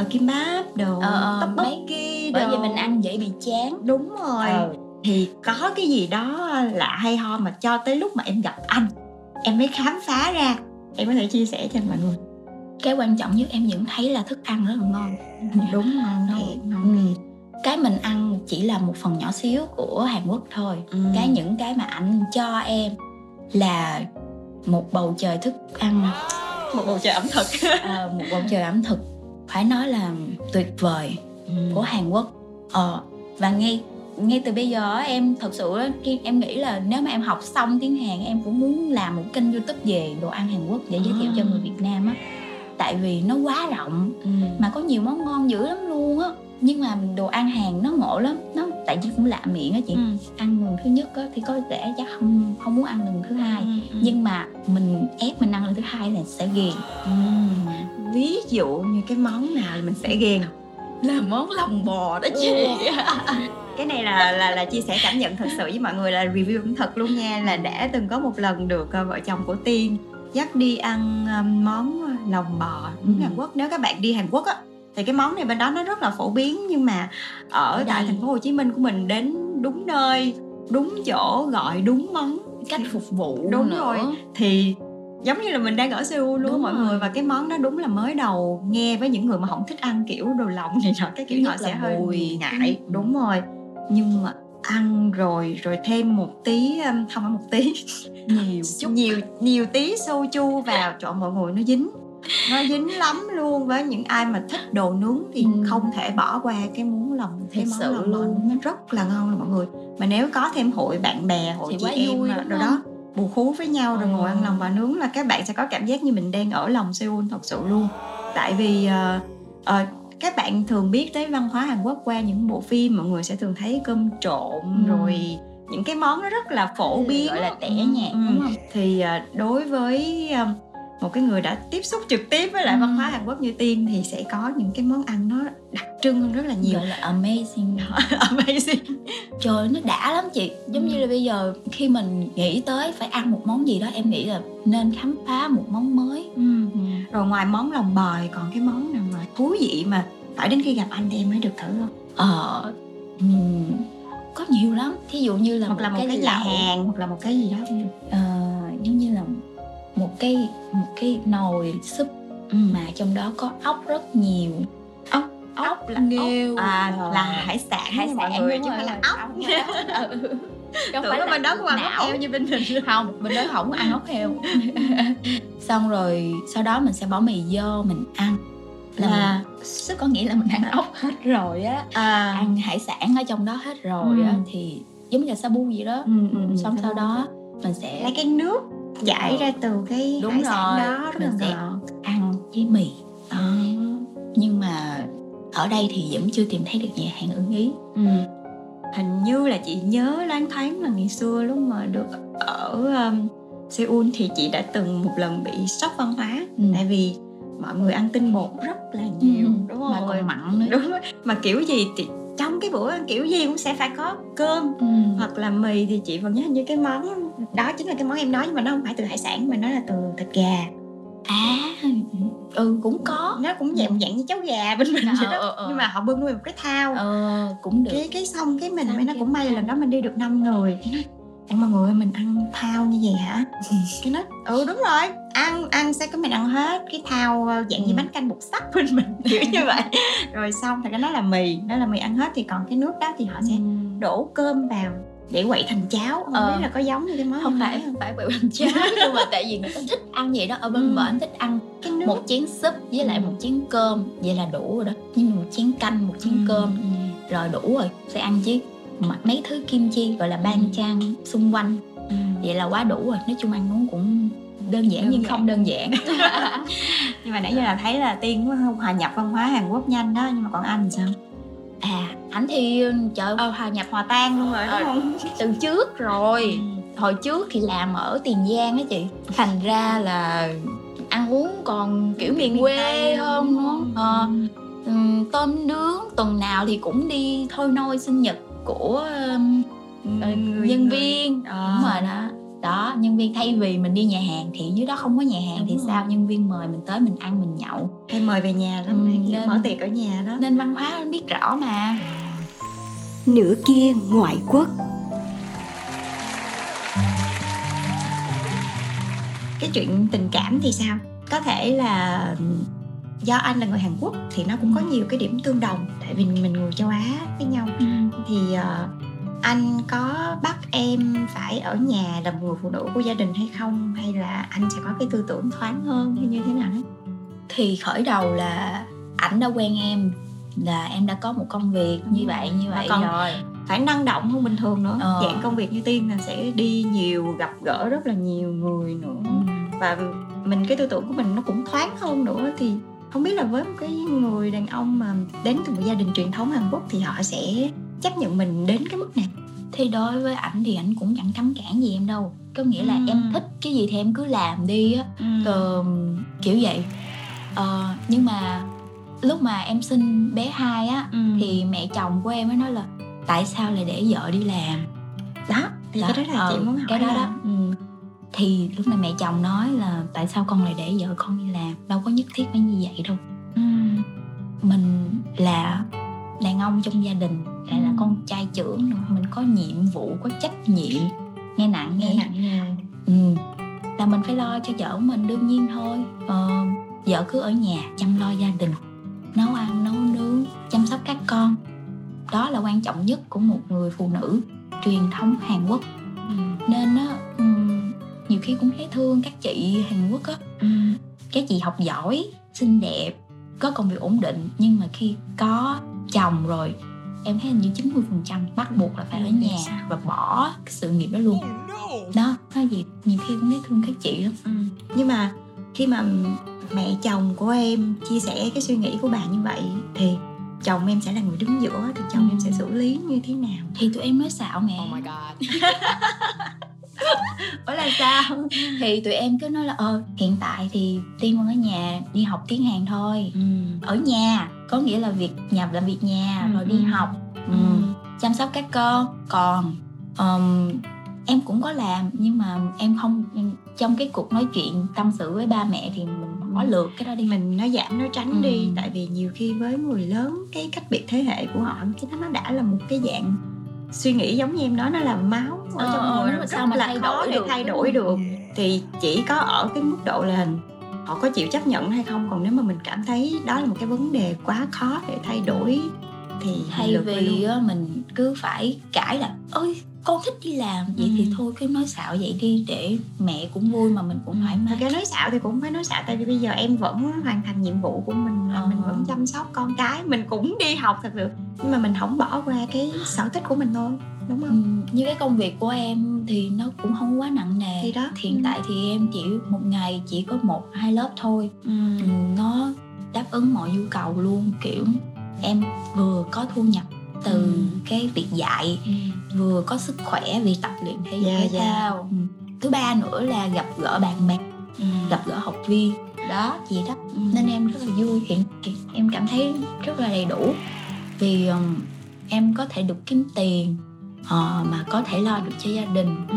uh, kim báp đồ Ờ, ờ, tteokbokki bởi đồ vì mình ăn dễ bị chán. Đúng rồi. Ờ. thì có cái gì đó lạ hay ho mà cho tới lúc mà em gặp anh em mới khám phá ra. Em có thể chia sẻ cho mọi người. Cái quan trọng nhất em vẫn thấy là thức ăn rất là ngon. Đúng ngon Ngon. thiệt ngon. Ừ. cái mình ăn chỉ là một phần nhỏ xíu của Hàn Quốc thôi. Ừ. cái những cái mà anh cho em là một bầu trời thức ăn. Một bầu trời ẩm thực. Ờ, một bầu trời ẩm thực. Phải nói là tuyệt vời của Hàn Quốc. Ờ, và ngay ngay từ bây giờ em thật sự khi em nghĩ là nếu mà em học xong tiếng Hàn em cũng muốn làm một kênh youtube về đồ ăn Hàn Quốc để giới thiệu cho người Việt Nam á. Tại vì nó quá rộng Ừ. mà có nhiều món ngon dữ lắm luôn á nhưng mà đồ ăn Hàn nó ngộ lắm nó tại vì cũng lạ miệng á chị Ừ. ăn lần thứ nhất á, thì có lẽ chắc không không muốn ăn lần thứ hai Ừ, ừ. nhưng mà mình ép mình ăn lần thứ hai là sẽ ghiền Ừ. ví dụ như cái món nào mình sẽ ghiền là món lòng bò đó chị cái này là là là chia sẻ cảm nhận thật sự với mọi người là review ẩm thực luôn nha là đã từng có một lần được ờ, vợ chồng của tiên dắt đi ăn ờ, món lòng bò Ừ. Hàn Quốc nếu các bạn đi Hàn Quốc á thì cái món này bên đó nó rất là phổ biến nhưng mà ở, Ở tại đây. thành phố Hồ Chí Minh của mình đến đúng nơi đúng chỗ gọi đúng món cách phục vụ Đúng nữa. rồi. thì giống như là mình đang ở Seoul luôn Đúng mọi rồi. người và cái món đó đúng là mới đầu nghe với những người mà không thích ăn kiểu đồ lòng này nọ cái kiểu Thứ họ nhất sẽ hơi mùi. ngại Ừ. đúng rồi nhưng mà ăn rồi rồi thêm một tí không phải một tí nhiều chút nhiều nhiều tí soju vào trời ơi, mọi người nó dính nó dính lắm luôn với những ai mà thích đồ nướng thì Ừ. không thể bỏ qua cái món lòng cái món sự lòng luôn. nó rất là ngon luôn mọi người mà nếu có thêm hội bạn bè hội Thì chị em vui, không? đó bù khú với nhau rồi Ờ. ngồi ăn lòng bò nướng là các bạn sẽ có cảm giác như mình đang ở lòng Seoul thật sự luôn tại vì ờ, ờ, các bạn thường biết tới văn hóa Hàn Quốc qua những bộ phim mọi người sẽ thường thấy cơm trộn Ừ. rồi những cái món nó rất là phổ biến gọi là tẻ Ừ, nhạt ừ. đúng không thì đối với một cái người đã tiếp xúc trực tiếp với lại Ừ. văn hóa Hàn Quốc như Tiên thì sẽ có những cái món ăn nó đặc trưng hơn rất là nhiều. Gọi là amazing. Amazing. Trời nó đã lắm chị. Giống như là bây giờ khi mình nghĩ tới phải ăn một món gì đó em nghĩ là nên khám phá một món mới. Ừ. rồi ngoài món lòng bòi còn cái món nào mà thú vị mà phải đến khi gặp anh thì em mới được thử không? Ờ ừm, có nhiều lắm. Thí dụ như là hoặc là một cái, nhà lẩu, hàng hoặc là một cái gì đó. Ờ, giống như là một cái một cái nồi súp mà trong đó có ốc rất nhiều. Ốc ốc là nghêu ốc. à Ờ. là hải sản hải sản người chứ không phải là ốc Ừ. Chứ không tưởng phải bên đó cũng ăn ốc heo như bên mình. Không bên đó không có ăn ốc heo. Xong rồi sau đó mình sẽ bỏ mì vô mình ăn. Là mình, có nghĩa là mình ăn ốc hết rồi á. À. Ăn hải sản ở trong đó hết rồi á Ừ. thì giống như là sabu gì đó. Ừ, ừ, ừ. xong sau đó mình sẽ lấy cái nước Ờ. ra từ cái Đúng hải sản rồi, đó rất là mình sẽ- ngọt ăn với mì à. nhưng mà ở đây thì vẫn chưa tìm thấy được nhà hàng ưng ý ừ. hình như là chị nhớ loáng thoáng là ngày xưa lúc mà được ở um, Seoul thì chị đã từng một lần bị sốc văn hóa Ừ. tại vì mọi người ăn tinh bột rất là nhiều Ừ, đúng không mà còn mặn nữa đúng mà kiểu gì thì trong cái bữa ăn kiểu gì cũng sẽ phải có cơm ừ. hoặc là mì thì chị vẫn nhớ hình như cái món đó chính là cái món em nói nhưng mà nó không phải từ hải sản mà nó là từ thịt gà. À. Ừ cũng có. Nó cũng dạng dạng như cháo gà bên mình vậy Ờ, đó ờ, ờ. nhưng mà họ bưng nuôi một cái thao. Ờ cũng được. Cái cái xong cái mình mới nó cũng may là lần đó mình đi được 5 người. Cái nói em mọi người mình ăn thao như vậy hả? Cái nói ừ đúng rồi ăn ăn sẽ có mình ăn hết cái thao ờ, dạng như Ừ. bánh canh bột sắt bên mình kiểu như vậy rồi xong thì cái nó là mì nó là mì ăn hết thì còn cái nước đó thì họ sẽ đổ cơm vào để quậy thành cháo không Ờ. biết là có giống như cái món không phải không phải quậy bánh cháo nhưng mà tại vì người ta thích ăn vậy đó ở bên Ừ. bển thích ăn cái nước một chén súp với lại Ừ. một chén cơm vậy là đủ rồi đó nhưng mà một chén canh một chén Ừ, cơm ừ. rồi đủ rồi sẽ ăn chứ mà mấy thứ kim chi gọi là ban Ừ. chan xung quanh Ừ. vậy là quá đủ rồi nói chung ăn uống cũng đơn giản Đơn nhưng giản. không đơn giản. nhưng mà nãy giờ là thấy là tiên hòa nhập văn hóa Hàn Quốc nhanh đó nhưng mà còn anh sao? À ảnh thì trời ơi, hòa nhập hòa tan luôn rồi đúng Ờ. không? Từ trước rồi. Hồi trước thì làm ở tiền giang á chị. Thành ra là ăn uống còn kiểu miền quê hơn nữa. ờ, ừm, tôm nướng tuần nào thì cũng đi thôi nôi sinh nhật của ờ, người- nhân người- viên. Ờ. đúng rồi đó đó nhân viên thay vì mình đi nhà hàng thì dưới đó không có nhà hàng thì Đúng sao? rồi. nhân viên mời mình tới mình ăn mình nhậu. Hay mời về nhà lắm Ừ, nên- mở tiệc ở nhà đó. nên văn hóa anh biết rõ mà. Nửa kia ngoại quốc. Cái chuyện tình cảm thì sao? Có thể là do anh là người Hàn Quốc thì nó cũng có nhiều cái điểm tương đồng tại vì mình người châu Á với nhau. Thì ờ, anh có bắt em phải ở nhà làm người phụ nữ của gia đình hay không? Hay là anh sẽ có cái tư tưởng thoáng hơn hay như thế nào? Đó thì khởi đầu là ảnh đã quen em là em đã có một công việc như vậy như vậy còn- rồi. phải năng động hơn bình thường nữa. Ờ. dạng công việc như tiên là sẽ đi nhiều gặp gỡ rất là nhiều người nữa. Và mình cái tư tưởng của mình nó cũng thoáng hơn nữa. Thì không biết là với một cái người đàn ông mà đến từ một gia đình truyền thống Hàn Quốc thì họ sẽ chấp nhận mình đến cái mức nào thì đối với ảnh thì ảnh cũng chẳng cấm cản gì em đâu. Có nghĩa là Ừ. em thích cái gì thì em cứ làm đi á. Ờ, kiểu vậy. Ờ, nhưng mà lúc mà em sinh bé hai á Ừ. thì mẹ chồng của em mới nói là tại sao lại để vợ đi làm? Đó thì Đó, cái đó là ờ, chị muốn hỏi cái đó là đó ừ. thì lúc này mẹ chồng nói là tại sao con lại để vợ con đi làm? Đâu có nhất thiết phải như vậy đâu. Ừ. mình là đàn ông trong gia đình lại là Ừ. con trai trưởng mình có nhiệm vụ có trách nhiệm nghe nặng nghe nghe nặng nề ừ. là mình phải lo cho vợ của mình đương nhiên thôi ờ, vợ cứ ở nhà chăm lo gia đình nấu ăn nấu nướng chăm sóc các con đó là quan trọng nhất của một người phụ nữ truyền thống hàn quốc ừ. nên á ừm, nhiều khi cũng thấy thương các chị hàn quốc á Ừ. các chị học giỏi xinh đẹp có công việc ổn định nhưng mà khi có chồng rồi em thấy hình như 90 phần trăm bắt buộc là phải ở Ừ, nhà và bỏ cái sự nghiệp đó luôn. Đó nói gì nhiều khi cũng thấy thương các chị lắm. Ừ. nhưng mà khi mà mẹ chồng của em chia sẻ cái suy nghĩ của bà như vậy thì chồng em sẽ là người đứng giữa thì chồng em sẽ xử lý như thế nào? Thì tụi em nói xạo mẹ. Oh my god. ủa là sao? Thì tụi em cứ nói là ờ hiện tại thì tiên vẫn ở nhà đi học tiếng hàn thôi. Ừ. ở nhà có nghĩa là việc nhập làm việc nhà Ừ, rồi đi ừ. học ừ. chăm sóc các con còn ừm, em cũng có làm nhưng mà em không trong cái cuộc nói chuyện tâm sự với ba mẹ thì mình bỏ lượt cái đó đi mình nó giảm nó tránh Ừ. đi tại vì nhiều khi với người lớn cái cách biệt thế hệ của họ cái đó nó đã là một cái dạng suy nghĩ giống như em nói nó là máu ở Ờ, trong ờ, người nó rất sao mà là thay khó đổi để được, thay đổi được thì chỉ có ở cái mức độ là họ có chịu chấp nhận hay không? Còn nếu mà mình cảm thấy đó là một cái vấn đề quá khó để thay đổi thì thay vì mình cứ phải cãi là ơi con thích đi làm. Vậy Ừ. thì thôi cứ nói xạo vậy đi để mẹ cũng vui mà mình cũng thoải mái. ra nói xạo thì cũng phải nói xạo tại vì bây giờ em vẫn hoàn thành nhiệm vụ của mình Ờ. mình vẫn chăm sóc con cái mình cũng đi học thật sự nhưng mà mình không bỏ qua cái sở thích của mình thôi đúng Ừ, không như cái công việc của em thì nó cũng không quá nặng nề Thì đó. hiện Ừ. tại thì em chỉ một ngày chỉ có một hai lớp thôi ừ. ừ, nó đáp ứng mọi nhu cầu luôn kiểu em vừa có thu nhập từ Ừ. cái việc dạy vừa có sức khỏe vì tập luyện thể dục Dạ, thể dạ. thao Ừ. thứ ba nữa là gặp gỡ bạn bè Ừ. gặp gỡ học viên đó gì đó Ừ. nên em rất là vui hiện- em cảm thấy rất là đầy đủ vì um, em có thể được kiếm tiền ờ, mà có thể lo được cho gia đình Ừ.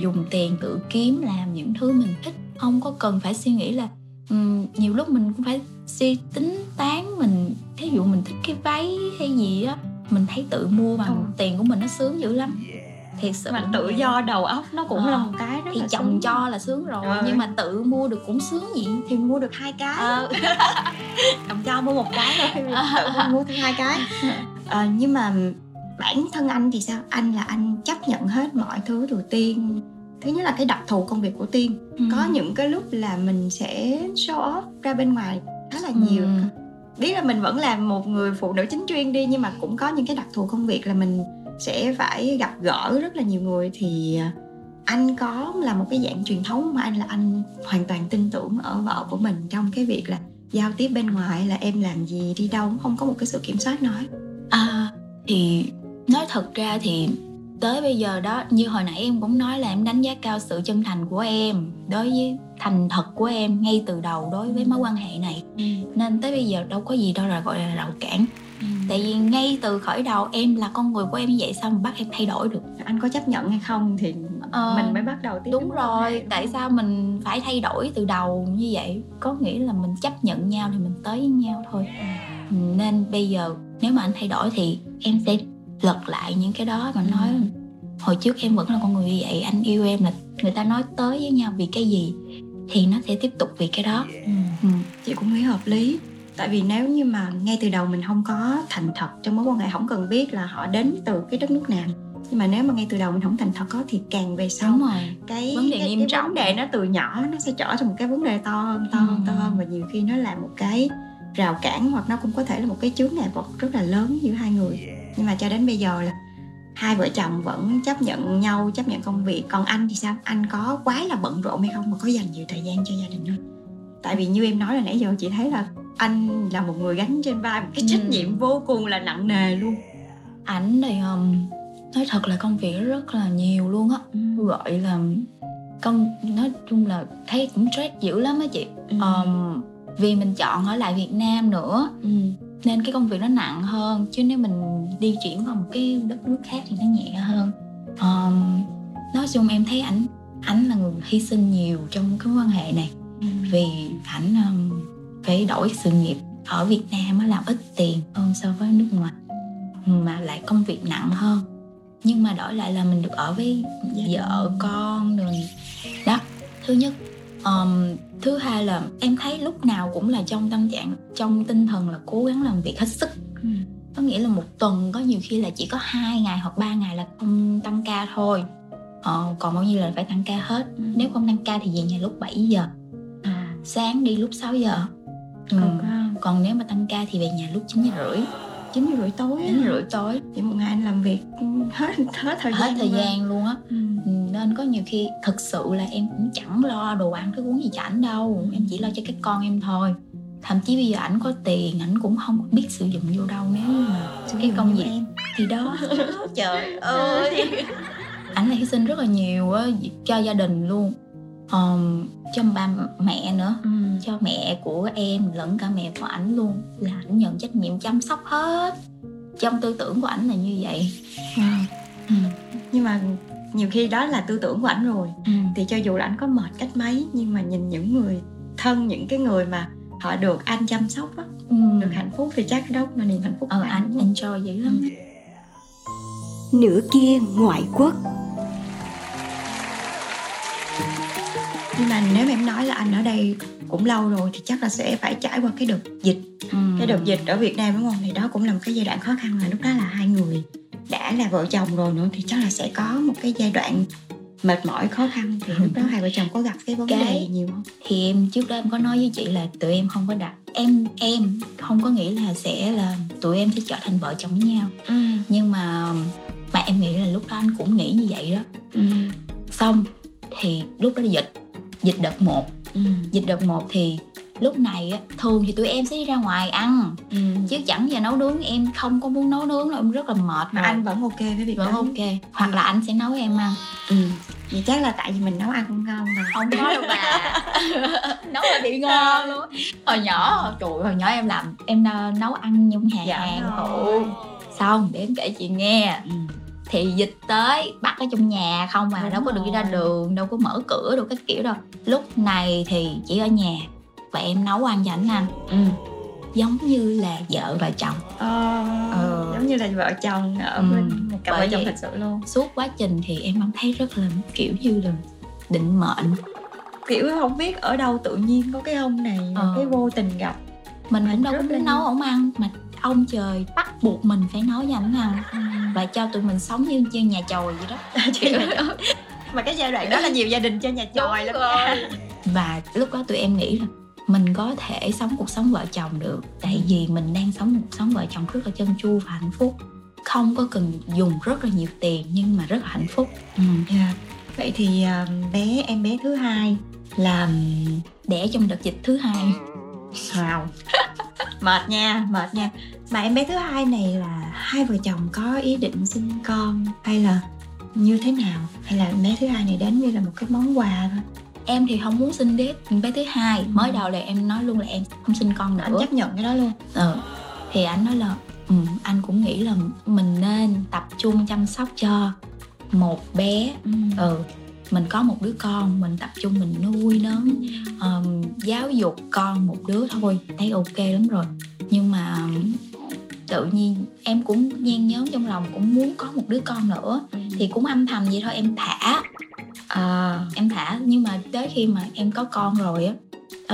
dùng tiền tự kiếm làm những thứ mình thích không có cần phải suy nghĩ là um, nhiều lúc mình cũng phải suy tính toán mình ví dụ mình thích cái váy hay gì á mình thấy tự mua bằng Ừ. tiền của mình nó sướng dữ lắm thiệt sự mà tự do đầu óc nó cũng Ờ. là một cái rất thì là chồng sướng. cho là sướng rồi Ờ. nhưng mà tự mua được cũng sướng gì thì mua được hai cái Ờ. chồng cho mua một cái thôi tự mua thêm hai cái Ờ, nhưng mà bản thân anh thì sao? Anh là anh chấp nhận hết mọi thứ từ tiên. Thứ nhất là cái đặc thù công việc của tiên. Ừ. có những cái lúc là mình sẽ show off ra bên ngoài khá là nhiều. Ừ. biết là mình vẫn là một người phụ nữ chính chuyên đi nhưng mà cũng có những cái đặc thù công việc là mình sẽ phải gặp gỡ rất là nhiều người. Thì à, anh có là một cái dạng truyền thống mà anh là anh hoàn toàn tin tưởng ở vợ của mình trong cái việc là giao tiếp bên ngoài là em làm gì đi đâu không có một cái sự kiểm soát nói. À thì nói thật ra thì tới bây giờ đó như hồi nãy em cũng nói là em đánh giá cao sự chân thành của em đối với thành thật của em ngay từ đầu đối với mối quan hệ này. Nên tới bây giờ đâu có gì đâu là gọi là rào cản. Tại vì ngay từ khởi đầu em là con người của em như vậy sao mà bắt em thay đổi được? Anh có chấp nhận hay không thì Ờ, mình mới bắt đầu tiếp đúng rồi đúng tại không? sao mình phải thay đổi từ đầu như vậy? Có nghĩa là mình chấp nhận nhau thì mình tới với nhau thôi. Ừ, nên bây giờ nếu mà anh thay đổi thì em sẽ lật lại những cái đó và nói Ừ. hồi trước em vẫn là con người như vậy anh yêu em là người ta nói tới với nhau vì cái gì thì nó sẽ tiếp tục vì cái đó Ừ. ừ. chị cũng nghĩ hợp lý tại vì nếu như mà ngay từ đầu mình không có thành thật trong mối quan hệ không cần biết là họ đến từ cái đất nước nào nhưng mà nếu mà ngay từ đầu mình không thành thật có thì càng về sau đúng rồi cái Vấn đề cái, nghiêm cái trọng. vấn đề nó từ nhỏ nó sẽ trở thành một cái vấn đề to hơn to hơn to Ừ. hơn và nhiều khi nó là một cái rào cản hoặc nó cũng có thể là một cái chướng ngại vật rất là lớn giữa hai người nhưng mà cho đến bây giờ là hai vợ chồng vẫn chấp nhận nhau chấp nhận công việc. Còn anh thì sao? Anh có quá là bận rộn hay không mà có dành nhiều thời gian cho gia đình không? Tại vì như em nói là nãy giờ chị thấy là anh là một người gánh trên vai một cái trách Ừ. nhiệm vô cùng là nặng nề luôn. Ảnh thì um, nói thật là công việc rất là nhiều luôn á. Gọi là công nói chung là thấy cũng stress dữ lắm á chị. Ừ. um, vì mình chọn ở lại Việt Nam nữa. Ừ. nên cái công việc nó nặng hơn. Chứ nếu mình đi chuyển vào một cái đất nước khác thì nó nhẹ hơn. Um, nói chung em thấy ảnh ảnh là người hy sinh nhiều trong cái quan hệ này. Ừ. vì ảnh um, phải đổi sự nghiệp ở Việt Nam làm ít tiền hơn so với nước ngoài. Mà lại công việc nặng hơn. Nhưng mà đổi lại là mình được ở với vợ con rồi. Đó thứ nhất um, thứ hai là em thấy lúc nào cũng là trong tâm trạng trong tinh thần là cố gắng làm việc hết sức Ừ. có nghĩa là một tuần có nhiều khi là chỉ có hai ngày hoặc ba ngày là không tăng ca thôi ờ, còn bao nhiêu là phải tăng ca hết Ừ. nếu không tăng ca thì về nhà lúc 7 giờ À. sáng đi lúc 6 giờ ừ. Còn, còn nếu mà tăng ca thì về nhà lúc 9 giờ rưỡi chín giờ rưỡi tối. 9 giờ rưỡi tối Vậy một ngày anh làm việc hết hết thời hết gian thời luôn. gian luôn á Ừ. Nên có nhiều khi thực sự là em cũng chẳng lo đồ ăn thức uống gì cho ảnh đâu. Em chỉ lo cho các con em thôi. Thậm chí bây giờ ảnh có tiền ảnh cũng không biết sử dụng vô đâu nếu mà cái công việc em. thì đó. Trời ơi. Ảnh là hy sinh rất là nhiều á cho gia đình luôn. Um, cho ba mẹ nữa. Ừ. cho mẹ của em lẫn cả mẹ của ảnh luôn. Là ảnh nhận trách nhiệm chăm sóc hết. Trong tư tưởng của ảnh là như vậy. Ừ. ừ. nhưng mà nhiều khi đó là tư tưởng của ảnh rồi. Ừ. thì cho dù là anh có mệt cách mấy nhưng mà nhìn những người thân những cái người mà họ được anh chăm sóc á Ừ. được hạnh phúc thì chắc đó là niềm hạnh phúc ờ anh enjoy dữ lắm. Nửa kia ngoại quốc. Nhưng mà nếu mà em nói là anh ở đây cũng lâu rồi thì chắc là sẽ phải trải qua cái đợt dịch. Ừ. cái đợt dịch ở Việt Nam đúng không? Thì đó cũng là một cái giai đoạn khó khăn là lúc đó là hai người đã là vợ chồng rồi nữa thì chắc là sẽ có một cái giai đoạn mệt mỏi khó khăn thì lúc đó hai vợ chồng có gặp cái vấn Cái- đề gì nhiều không thì em trước đó em có nói với chị là tụi em không có đặt em em không có nghĩ là sẽ là tụi em sẽ trở thành vợ chồng với nhau ừ. nhưng mà mà em nghĩ là lúc đó anh cũng nghĩ như vậy đó Ừ. xong thì lúc đó dịch dịch đợt 1 Ừ. dịch đợt 1 thì lúc này á, thường thì tụi em sẽ đi ra ngoài ăn. Ừ. chứ chẳng giờ nấu nướng em không có muốn nấu nướng đâu em rất là mệt. Mà anh vẫn ok với việc vẫn đó ok. Hoặc là anh sẽ nấu em ăn. Ừ. vậy chắc là tại vì mình nấu ăn không ngon mà. Không có đâu bà. Nấu là bị ngon luôn. Hồi nhỏ trời hồi nhỏ em làm em nấu ăn trong nhà Dạ. hàng. Phụ xong để em kể chị nghe. Ừ. thì dịch tới bắt ở trong nhà không mà Đúng đâu có được đi ra đường đâu có mở cửa đâu các kiểu đâu. Lúc này thì chỉ ở nhà và em nấu ăn cho ảnh ăn Ừ. giống như là vợ và chồng Ờ, Ờ. giống như là vợ chồng ở Ừ. bên một cặp vợ chồng thật sự luôn suốt quá trình thì em cảm thấy rất là kiểu như là định mệnh kiểu không biết ở đâu tự nhiên có cái ông này Ờ. cái vô tình gặp mình cũng đâu có muốn nấu ổng ăn mà ông trời bắt buộc mình phải nấu cho ảnh ăn Ừ. và cho tụi mình sống như, như nhà chòi vậy đó Kiểu- mà cái giai đoạn đó là nhiều gia đình cho nhà chòi lắm nha. và lúc đó tụi em nghĩ là mình có thể sống cuộc sống vợ chồng được tại vì mình đang sống một cuộc sống vợ chồng rất là chân chu và hạnh phúc. Không có cần dùng rất là nhiều tiền nhưng mà rất là hạnh phúc. Ừ. Dạ. vậy thì à, bé em bé thứ hai là đẻ trong đợt dịch thứ hai. Wow. Mệt nha mệt nha. Mà em bé thứ hai này là hai vợ chồng có ý định sinh con hay là như thế nào? Hay là em bé thứ hai này đến như là một cái món quà thôi em thì không muốn sinh bé bé thứ hai. Mới đầu là em nói luôn là em không sinh con anh nữa chấp nhận cái đó luôn. Ừ. thì anh nói là ừ, anh cũng nghĩ là mình nên tập trung chăm sóc cho một bé. Ừ. Mình có một đứa con mình tập trung mình nuôi nấng um, giáo dục con một đứa thôi. Thấy ok lắm rồi. Nhưng mà tự nhiên em cũng nhen nhóm trong lòng cũng muốn có một đứa con nữa. Thì cũng âm thầm vậy thôi em thả. À, em thả. Nhưng mà tới khi mà em có con rồi á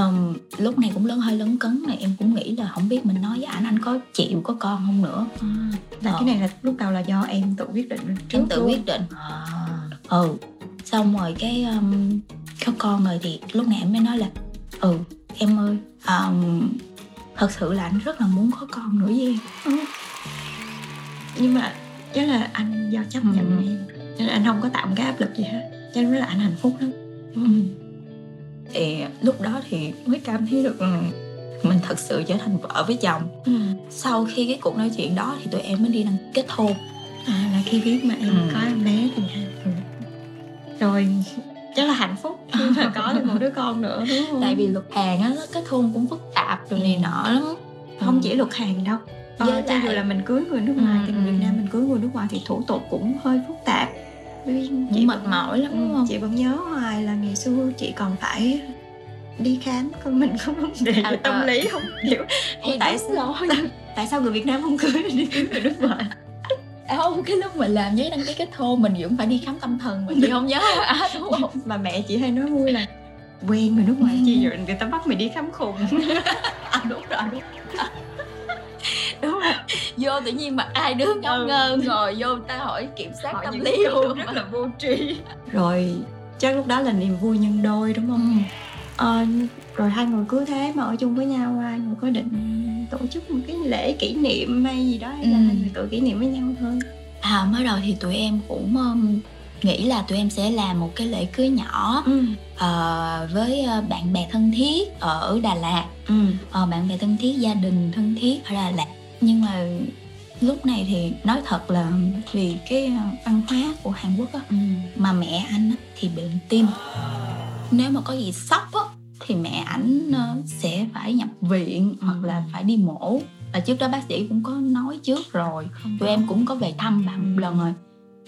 um, lúc này cũng lớn hơi lớn cấn này. Em cũng nghĩ là không biết mình nói với ảnh anh có chịu có con không nữa. Là Ờ. cái này là lúc đầu là do em tự quyết định trước em tự luôn. quyết định. Ừ. Xong rồi cái um, có con rồi thì lúc này em mới nói là ừ em ơi um, thật sự là anh rất là muốn có con nữa với em nhưng mà chắc là anh do chấp nhận Ừ. em nên anh không có tạo một cái áp lực gì hết cho nên là anh hạnh phúc lắm Ừ. thì lúc đó thì mới cảm thấy được ừ, mình thật sự trở thành vợ với chồng ừ. sau khi cái cuộc nói chuyện đó thì tụi em mới đi đăng kết hôn à, là khi biết mà em Ừ. có em bé thì ừ. rồi chắc là hạnh phúc khi mà có được một đứa con nữa đúng không? Tại vì luật hàng á nó kết hôn cũng phức tạp rồi này Ừ. nọ lắm. Không chỉ luật hàng đâu. Với ờ, cho dù là mình cưới người nước ngoài Ừ, thì người ừ. Việt Nam mình cưới người nước ngoài thì thủ tục cũng hơi phức tạp. Chị mệt mỏi lắm Ừ, đúng không? chị vẫn nhớ hoài là ngày xưa chị còn phải đi khám coi mình có vấn đề À, tâm à. lý không? Hiểu thì tại sao tại sao người Việt Nam không cưới đi cưới người nước ngoài không cái lúc mình làm giấy đăng ký kết hôn mình vẫn phải đi khám tâm thần mà chị không nhớ à, đúng không? Mà mẹ chị hay nói vui là quen người nước ngoài chi rồi người ta bắt mày đi khám khùng. À, đúng rồi đúng đúng rồi. Vô tự nhiên mà ai đứa ngông Ừ. ngơ ngồi vô ta hỏi kiểm soát Hỏi tâm lý luôn rất mà. là vô tri. Rồi chắc lúc đó là niềm vui nhân đôi đúng không? Ừ. Ờ, rồi hai người cứ thế mà ở chung với nhau hai người có định tổ chức một cái lễ kỷ niệm hay gì đó hay là Ừ. hai người tự kỷ niệm với nhau thôi. À mới đầu thì tụi em cũng um, nghĩ là tụi em sẽ làm một cái lễ cưới nhỏ ừ. ờ, với bạn bè thân thiết ở Đà Lạt. Ừ. Ờ, bạn bè thân thiết gia đình thân thiết ở Đà Lạt. Nhưng mà lúc này thì nói thật là vì cái văn hóa của Hàn Quốc á ừ. mà mẹ anh á, thì bệnh tim. Nếu mà có gì sốc á thì mẹ ảnh ờ, sẽ phải nhập viện hoặc là phải đi mổ. Và trước đó bác sĩ cũng có nói trước rồi. Tụi em cũng có về thăm bạn một lần rồi.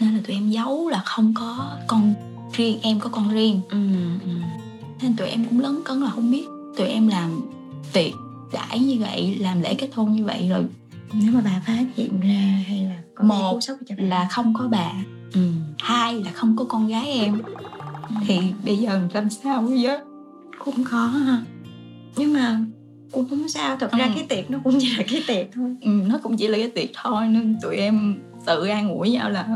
Nên là tụi em giấu là không có con riêng em có con riêng. Ừ ừ. Nên tụi em cũng lấn cấn là không biết tụi em làm tiệc đãi như vậy làm lễ kết hôn như vậy rồi nếu mà bà phát hiện ra hay là có Một là không có bà. Ừ. Hai là không có con gái em. Thì bây giờ làm sao bây giờ cũng khó ha. Nhưng mà cũng không sao thật ra Ừ. cái tiệc nó cũng chỉ là cái tiệc thôi. Ừ, nó cũng chỉ là cái tiệc thôi nên tụi em tự an ủi nhau là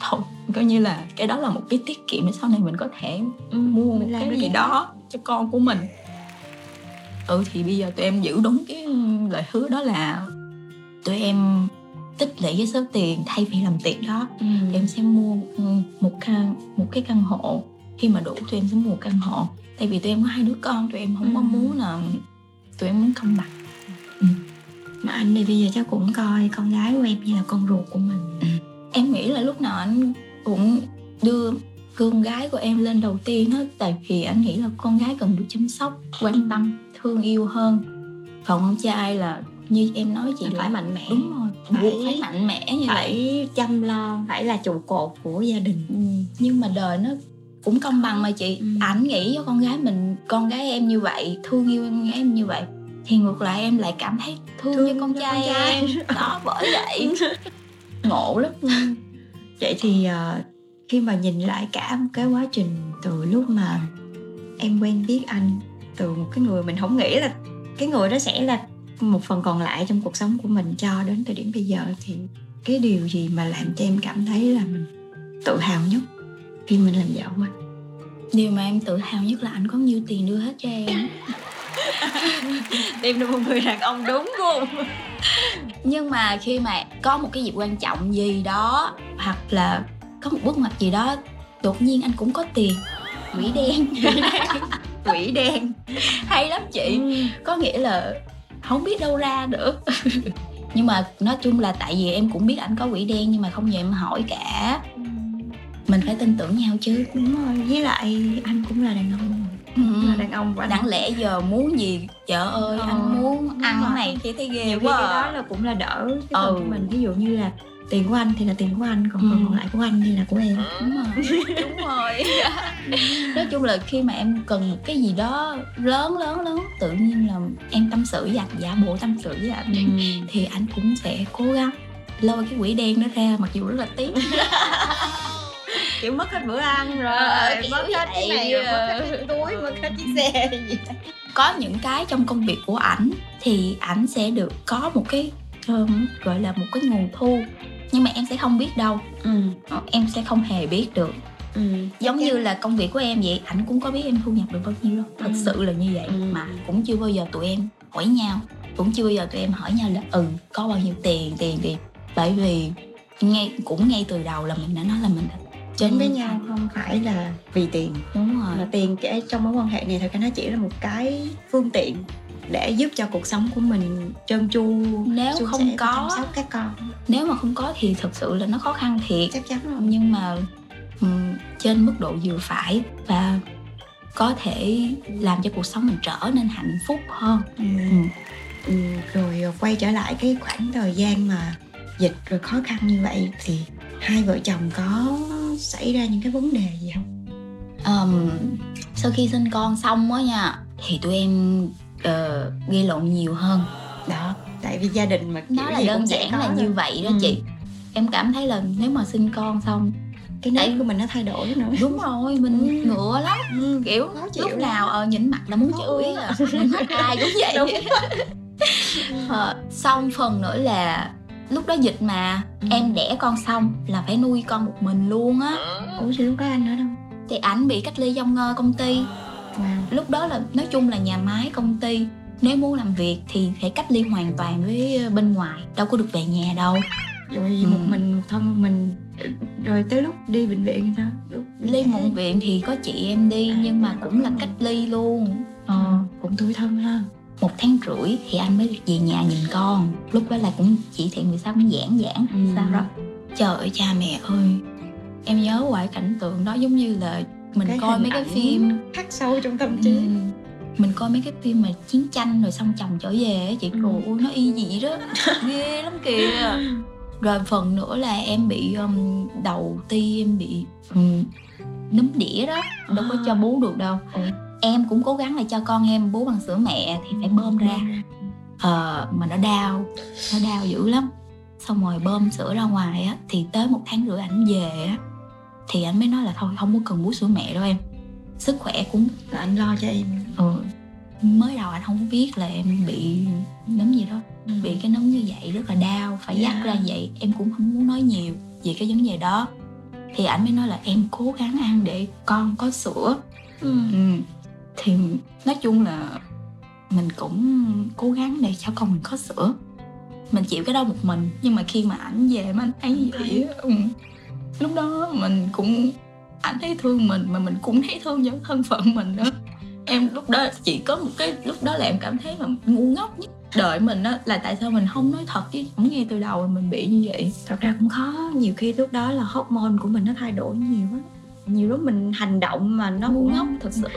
thôi coi như là cái đó là một cái tiết kiệm để sau này mình có thể mua một cái gì đó cho con của mình. Ừ thì bây giờ tụi em giữ đúng cái lời hứa đó là tụi em tích lũy cái số tiền thay vì làm tiệc đó. Ừ. em sẽ mua ừ, một căn một cái căn hộ khi mà đủ tụi em sẽ mua một căn hộ tại vì tụi em có hai đứa con tụi em không có Ừ. muốn là tụi em muốn công bằng. Mà anh thì bây giờ chắc cũng coi con gái của em như là con ruột của mình. Em nghĩ là lúc nào anh cũng đưa con gái của em lên đầu tiên hết tại vì anh nghĩ là con gái cần được chăm sóc quan tâm thương yêu hơn. Còn con trai là như em nói chị là phải mạnh mẽ. đúng rồi Phải- phải mạnh mẽ như vậy. phải chăm lo phải là trụ cột của gia đình. Ừ, nhưng mà đời nó cũng công bằng mà chị. Ừ. ảnh nghĩ cho con gái mình con gái em như vậy thương yêu con gái em như vậy thì ngược lại em lại cảm thấy thương, Thương cho con cho trai, con trai. em. đó bởi vậy. Ngộ lắm. Vậy thì ờ, khi mà nhìn lại cả một cái quá trình từ lúc mà em quen biết anh từ một cái người mình không nghĩ là cái người đó sẽ là một phần còn lại trong cuộc sống của mình cho đến thời điểm bây giờ thì cái điều gì mà làm cho em cảm thấy là mình tự hào nhất khi mình làm của anh điều mà em tự hào nhất là anh có nhiều tiền đưa hết cho em. Em là một người đàn ông đúng không? Nhưng mà khi mà có một cái dịp quan trọng gì đó hoặc là có một bước ngoặt gì đó đột nhiên anh cũng có tiền. Quỷ đen. Quỷ đen. Hay lắm chị. Có nghĩa là không biết đâu ra nữa nhưng mà nói chung là tại vì em cũng biết anh có quỷ đen nhưng mà không giờ em hỏi cả mình phải tin tưởng nhau chứ. Đúng rồi với lại anh cũng là đàn ông. Cũng là đàn ông và đáng lẽ giờ muốn gì? Vợ ơi Ờ, anh muốn ăn rồi. cái này kia thấy ghê nhiều quá cái à. đó là cũng là đỡ cái Ừ. phần của mình. Ví dụ như là tiền của anh thì là tiền của anh còn Ừ. phần còn lại của anh thì là của em. Đúng rồi đúng rồi. Nói chung là khi mà em cần một cái gì đó lớn lớn lớn tự nhiên là em tâm sự với anh giả bộ tâm sự với anh thì anh cũng sẽ cố gắng lôi cái quỷ đen đó ra mặc dù rất là tiếc kiểu mất hết bữa ăn rồi Ờ, kiểu mất hết cái này rồi mất hết cái túi mất hết chiếc xe gì có những cái trong công việc của ảnh thì ảnh sẽ được có một cái um, gọi là một cái nguồn thu nhưng mà em sẽ không biết đâu. Ừ. Ờ, em sẽ không hề biết được. Ừ giống như là công việc của em vậy ảnh cũng có biết em thu nhập được bao nhiêu đâu. Thật Ừ. sự là như vậy. Ừ. mà cũng chưa bao giờ tụi em hỏi nhau cũng chưa bao giờ tụi em hỏi nhau là ừ có bao nhiêu tiền tiền tiền bởi vì ngay cũng ngay từ đầu là mình đã nói là mình đã đến với nhau. không phải là vì tiền. Đúng mà rồi tiền cái trong mối quan hệ này thật ra nó chỉ là một cái phương tiện để giúp cho cuộc sống của mình trơn tru nếu không có chăm sóc các con. Nếu mà không có thì thật sự là nó khó khăn thiệt. Chắc chắn rồi. Nhưng mà ừm, trên mức độ vừa phải và có thể làm cho cuộc sống mình trở nên hạnh phúc hơn. Ừ. Ừ. Ừ, rồi quay trở lại cái khoảng thời gian mà dịch rồi khó khăn như vậy thì hai vợ chồng có xảy ra những cái vấn đề gì không Ờm, sau khi sinh con xong á nha thì tụi em ờ, gây lộn nhiều hơn đó tại vì gia đình mà kiểu nó là gì đơn giản là thôi. như vậy đó Ừ. chị em cảm thấy là nếu mà sinh con xong cái nét của mình nó thay đổi nữa đúng rồi mình Ừ. ngựa lắm ừ, kiểu khó lúc lắm. nào ờ, nhìn mặt là muốn chửi Ừ. à ai cũng vậy Đúng. Ờ, xong phần nữa là lúc đó dịch mà Ừ. em đẻ con xong là phải nuôi con một mình luôn á. Ủa thì lúc có anh nữa đâu? Thì ảnh bị cách ly trong ờ, công ty. Wow. lúc đó là nói chung là nhà máy công ty nếu muốn làm việc thì phải cách ly hoàn toàn với bên ngoài đâu có được về nhà đâu. Rồi ừ. một mình một thân một mình rồi tới lúc đi bệnh viện sao? Lúc lên bệnh viện thì có chị em đi nhưng mà cũng là cách ly luôn. Ờ cũng tủi thân ha một tháng rưỡi thì anh mới về nhà nhìn con. Lúc đó là cũng chỉ thị 16 cũng giãn giãn ừ. sao đó trời ơi cha mẹ ơi. Em nhớ hoài cảnh tượng đó giống như là mình cái coi mấy cái phim. khắc sâu trong tâm trí. Ừ. mình coi mấy cái phim mà chiến tranh rồi xong chồng trở về á chị. Ừ. ôi nó y gì đó. Ghê lắm kìa. Rồi phần nữa là em bị um, đầu ti em bị um, núm đĩa đó. Đâu có cho bú được đâu. Ừ. em cũng cố gắng là cho con em bú bằng sữa mẹ thì phải bơm ra ờ, mà nó đau nó đau dữ lắm xong rồi bơm sữa ra ngoài á thì tới một tháng rưỡi ảnh về á thì anh mới nói là thôi không có cần bú sữa mẹ đâu em sức khỏe cũng là anh lo cho em ừ mới đầu anh không biết là em bị nấm gì đó ừ. bị cái nấm như vậy rất là đau phải yeah. dắt ra vậy em cũng không muốn nói nhiều về cái vấn đề đó thì ảnh mới nói là em cố gắng ăn để con có sữa ừ. Ừ. thì nói chung là mình cũng cố gắng để cho con mình có sữa. Mình chịu cái đau một mình nhưng mà khi mà ảnh về mà anh thấy vậy ừ. lúc đó mình cũng ảnh thấy thương mình mà mình cũng thấy thương những thân phận mình nữa. Em lúc đó chỉ có một cái lúc đó là em cảm thấy mà ngu ngốc nhất đợi mình á là tại sao mình không nói thật chứ không nghe từ đầu mình bị như vậy. Thật ra cũng khó nhiều khi lúc đó là hormone của mình nó thay đổi nhiều á nhiều lúc mình hành động mà nó ngu ngốc thật sự.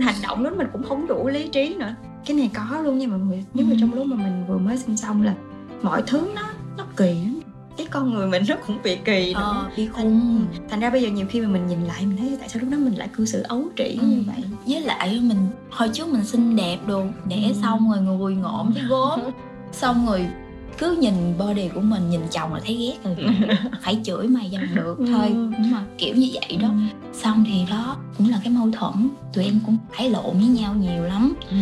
Hành động lúc mình cũng không đủ lý trí nữa. Cái này có luôn nha mọi người. Nếu mà ừ. trong lúc mà mình vừa mới sinh xong là mọi thứ nó nó kỳ lắm. Cái con người mình nó cũng bị kỳ nữa. Ờ, bị khùng. thành ra bây giờ nhiều khi mà mình nhìn lại mình thấy tại sao lúc đó mình lại cư xử ấu trĩ ừ. như vậy? Với lại mình hồi trước mình xinh đẹp đồ đẻ ừ. xong rồi người ngộm cái gốm xong rồi cứ nhìn body của mình nhìn chồng là thấy ghét rồi. Phải chửi mày bằng được ừ. thôi nhưng mà kiểu như vậy đó. Ừ. xong thì đó cũng là cái mâu thuẫn. Tụi em cũng cãi lộn với nhau nhiều lắm. Ừ.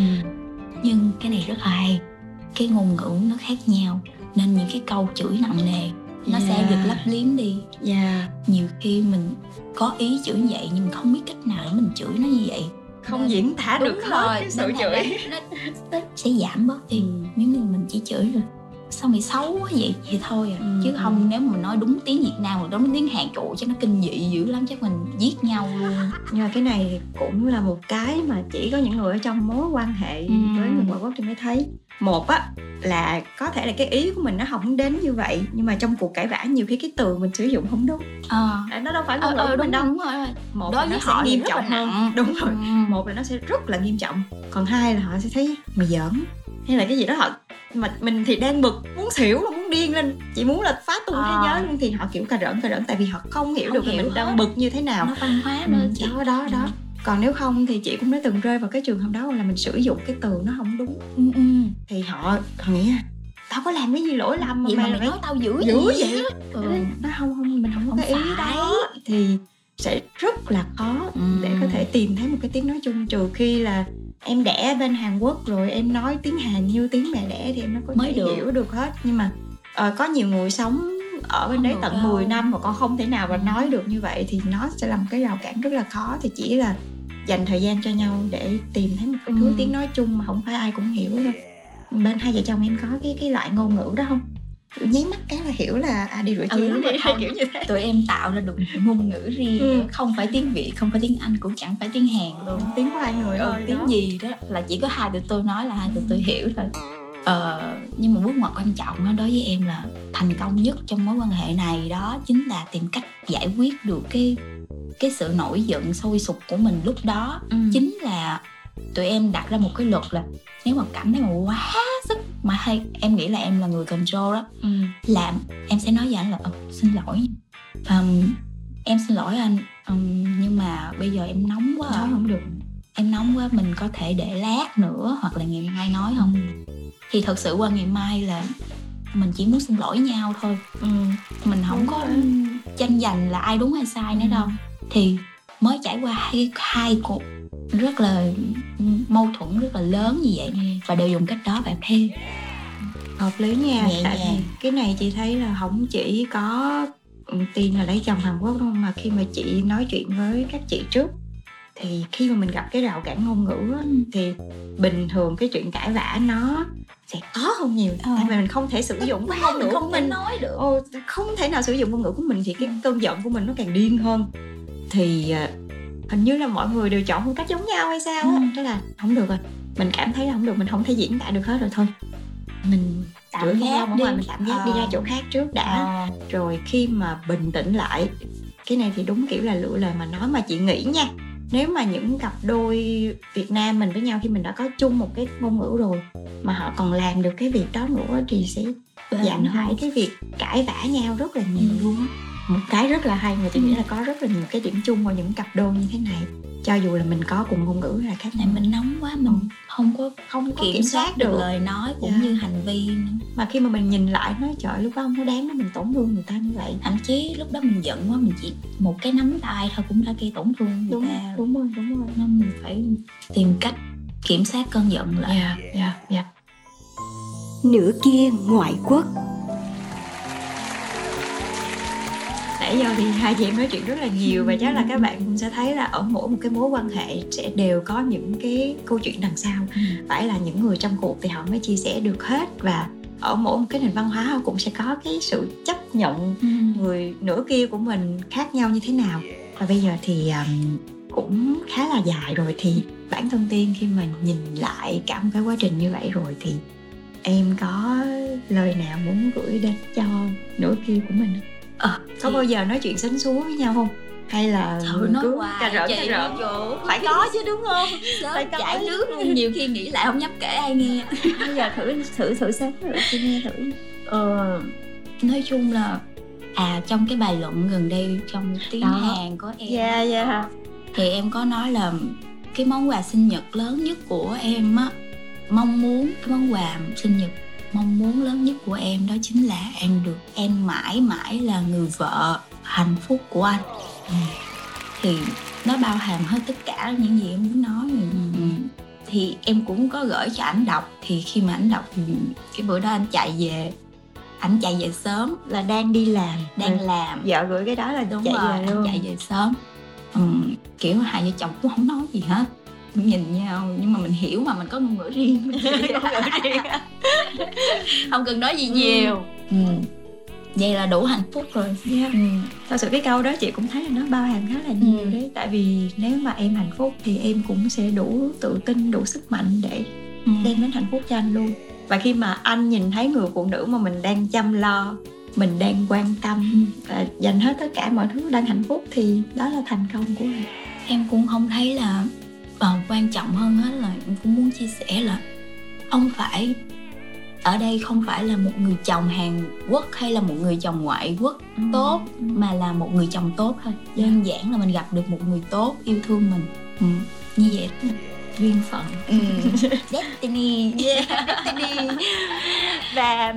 nhưng cái này rất là hay. Cái ngôn ngữ nó khác nhau. Nên những cái câu chửi nặng nề nó yeah. sẽ được lấp liếm đi. Yeah. nhiều khi mình có ý chửi như vậy nhưng mình không biết cách nào để mình chửi nó như vậy. Không Nên, diễn tả được hết cái sự chửi. nó, nó sẽ giảm bớt đi. Ừ. nếu như mình chỉ chửi rồi sao mày xấu quá vậy? Vậy thôi à. Ừ. chứ không nếu mà nói đúng tiếng việt nam hoặc đúng tiếng hàn trụ cho nó kinh dị dữ lắm chắc mình giết nhau. Luôn nhưng mà cái này cũng là một cái mà chỉ có những người ở trong mối quan hệ ừ. với người ngoại quốc thì mới thấy. Một á là có thể là cái ý của mình nó không đến như vậy nhưng mà trong cuộc cãi vã nhiều khi cái từ mình sử dụng không đúng. Ờ. À. nó đâu phải ngôn ngữ ờ, mình đâu. đúng rồi một Đối là nó sẽ nghiêm trọng hơn. đúng rồi. Ừ. một là nó sẽ rất là nghiêm trọng. Còn hai là họ sẽ thấy mày giỡn. Hay là cái gì đó họ mà mình thì đang bực muốn xỉu là muốn điên lên chỉ muốn là phá tung à. thế giới luôn thì họ kiểu cà rỡn cà rỡn tại vì họ không hiểu không được hiểu mình hết. đang bực như thế nào nó văn hóa nữa ừ, chị đó đó đó ừ còn nếu không thì chị cũng đã từng rơi vào cái trường hợp đó là mình sử dụng cái từ nó không đúng ừ, ừ. thì họ họ nghĩ tao có làm cái gì lỗi lầm mà, vậy mà mày nói tao dữ dữ vậy, vậy? Ừ. nó không không mình không có không cái ý đó thì sẽ rất là khó ừ. để có thể tìm thấy một cái tiếng nói chung trừ khi là em đẻ bên Hàn Quốc rồi em nói tiếng Hàn như tiếng mẹ đẻ thì em nó có Mới thể được. hiểu được hết nhưng mà uh, có nhiều người sống ở bên không đấy tận đâu. 10 năm mà con không thể nào mà nói được như vậy thì nó sẽ là một cái rào cản rất là khó thì chỉ là dành thời gian cho nhau để tìm thấy một cái thứ ừ. tiếng nói chung mà không phải ai cũng hiểu đâu bên hai vợ chồng em có cái cái loại ngôn ngữ đó không nháy mắt cái là hiểu là à đi rửa chén ừ, hay kiểu như thế tụi em tạo ra được ngôn ngữ riêng ừ. không phải tiếng việt không phải tiếng anh cũng chẳng phải tiếng hàn luôn tiếng của hai người ừ, tiếng đó. gì đó là chỉ có hai tụi tôi nói là hai tụi tôi hiểu thôi ờ, nhưng mà bước ngoặt quan trọng đó đối với em là thành công nhất trong mối quan hệ này đó chính là tìm cách giải quyết được cái cái sự nổi giận sôi sục của mình lúc đó ừ. chính là tụi em đặt ra một cái luật là nếu mà cảm thấy mà quá sức mà hay em nghĩ là em là người control đó ừ. làm em sẽ nói với anh là ừ, xin lỗi um, em xin lỗi anh um, nhưng mà bây giờ em nóng quá nói không được em nóng quá mình có thể để lát nữa hoặc là ngày mai nói không ừ. thì thật sự qua ngày mai là mình chỉ muốn xin lỗi nhau thôi ừ. mình không Đúng có rồi. tranh giành là ai đúng hay sai nữa ừ. đâu thì mới trải qua hai hai cuộc rất là mâu thuẫn rất là lớn như vậy và đều dùng cách đó và em thấy hợp lý nha Nhẹ tại vì cái này chị thấy là không chỉ có tiền là lấy chồng Hàn Quốc đâu mà khi mà chị nói chuyện với các chị trước thì khi mà mình gặp cái rào cản ngôn ngữ á, thì bình thường cái chuyện cãi vã nó sẽ khó hơn nhiều. Ờ. tại vì mình không thể sử dụng cái ngôn ngữ của không thể mình. nói được. Ồ, không thể nào sử dụng ngôn ngữ của mình thì cái cơn giận của mình nó càng điên hơn. Thì à, hình như là mọi người đều chọn phong cách giống nhau hay sao á Ừ. thế là không được rồi mình cảm thấy là không được mình không thể diễn tả được hết rồi thôi mình Tạm gác ở đi. ngoài mình tạm gác đi Ờ. ra chỗ khác trước đã à, rồi khi mà bình tĩnh lại cái này thì đúng kiểu là lựa lời mà nói mà chị nghĩ nha nếu mà những cặp đôi Việt Nam mình với nhau khi mình đã có chung một cái ngôn ngữ rồi mà họ còn làm được cái việc đó nữa thì sẽ giảm hại cái việc cãi vã nhau rất là nhiều Ừ. luôn á một cái rất là hay mà Ừ. nghĩ là có rất là nhiều cái điểm chung ở những cặp đôi như thế này. Cho dù là mình có cùng ngôn ngữ là khác tại nhau. mình nóng quá mình không. có không có kiểm, soát được lời nói cũng Dạ. như hành vi nữa. mà khi mà mình nhìn lại nói trời lúc đó không có đáng để mình tổn thương người ta như vậy. Thậm chí lúc đó mình giận quá mình chỉ một cái nắm tay thôi cũng đã gây tổn thương người đúng ta đúng rồi đúng rồi. Nên mình phải tìm cách kiểm soát cơn giận lại. Dạ dạ dạ. Nửa kia ngoại quốc nãy giờ thì hai chị em nói chuyện rất là nhiều và chắc là các bạn cũng sẽ thấy là ở mỗi một cái mối quan hệ sẽ đều có những cái câu chuyện đằng sau phải là những người trong cuộc thì họ mới chia sẻ được hết và ở mỗi một cái nền văn hóa họ cũng sẽ có cái sự chấp nhận Ừ. người nửa kia của mình khác nhau như thế nào và bây giờ thì um, cũng khá là dài rồi thì bản thân tiên khi mà nhìn lại cả một cái quá trình như vậy rồi thì em có lời nào muốn gửi đến cho nửa kia của mình không? Ờ, có bao giờ nói chuyện sánh súa với nhau không? Hay là Trời nói cứ hoài cà rỡn chị cà rỡn chỗ phải có chứ đúng không? Sớm Phải có. chảy nước luôn nhiều khi nghĩ lại không dám kể ai nghe. Bây giờ thử thử thử xem thử chị nghe thử ờ, nói chung là à trong cái bài luận gần đây trong tiếng Đó. Hàn của em dạ dạ thì em có nói là cái món quà sinh nhật lớn nhất của em á mong muốn cái món quà sinh nhật mong muốn lớn nhất của em đó chính là em được em mãi mãi là người vợ hạnh phúc của anh. Ừ. thì nó bao hàm hết tất cả những gì em muốn nói. Ừ. thì em cũng có gửi cho ảnh đọc. Thì khi mà ảnh đọc thì cái bữa đó anh chạy về ảnh chạy về sớm là đang đi làm đang Rồi làm. Vợ gửi cái đó là đúng chạy rồi về anh luôn. chạy về sớm. Ừm, kiểu hai vợ chồng cũng không nói gì hết. Nhìn nhau nhưng mà mình hiểu mà mình có ngôn ngữ riêng. Mình chỉ ngôn ngữ riêng không cần nói gì nhiều. Ừm, vậy là đủ hạnh phúc rồi. Yeah. Ừm, thật sự cái câu đó chị cũng thấy là nó bao hàm khá là nhiều Ừ. đấy. Tại vì nếu mà em hạnh phúc thì em cũng sẽ đủ tự tin đủ sức mạnh để ừm, đem đến hạnh phúc cho anh luôn. Và khi mà anh nhìn thấy người phụ nữ mà mình đang chăm lo mình đang quan tâm và dành hết tất cả mọi thứ đang hạnh phúc thì đó là thành công của em. Em cũng không thấy là ờ, quan trọng hơn hết là em cũng muốn chia sẻ là không phải ở đây không phải là một người chồng Hàn Quốc hay là một người chồng ngoại quốc tốt mà là một người chồng tốt thôi. Đơn giản là mình gặp được một người tốt yêu thương mình. Ừ. như vậy đó. duyên phận. Destiny. Yeah, Destiny. Và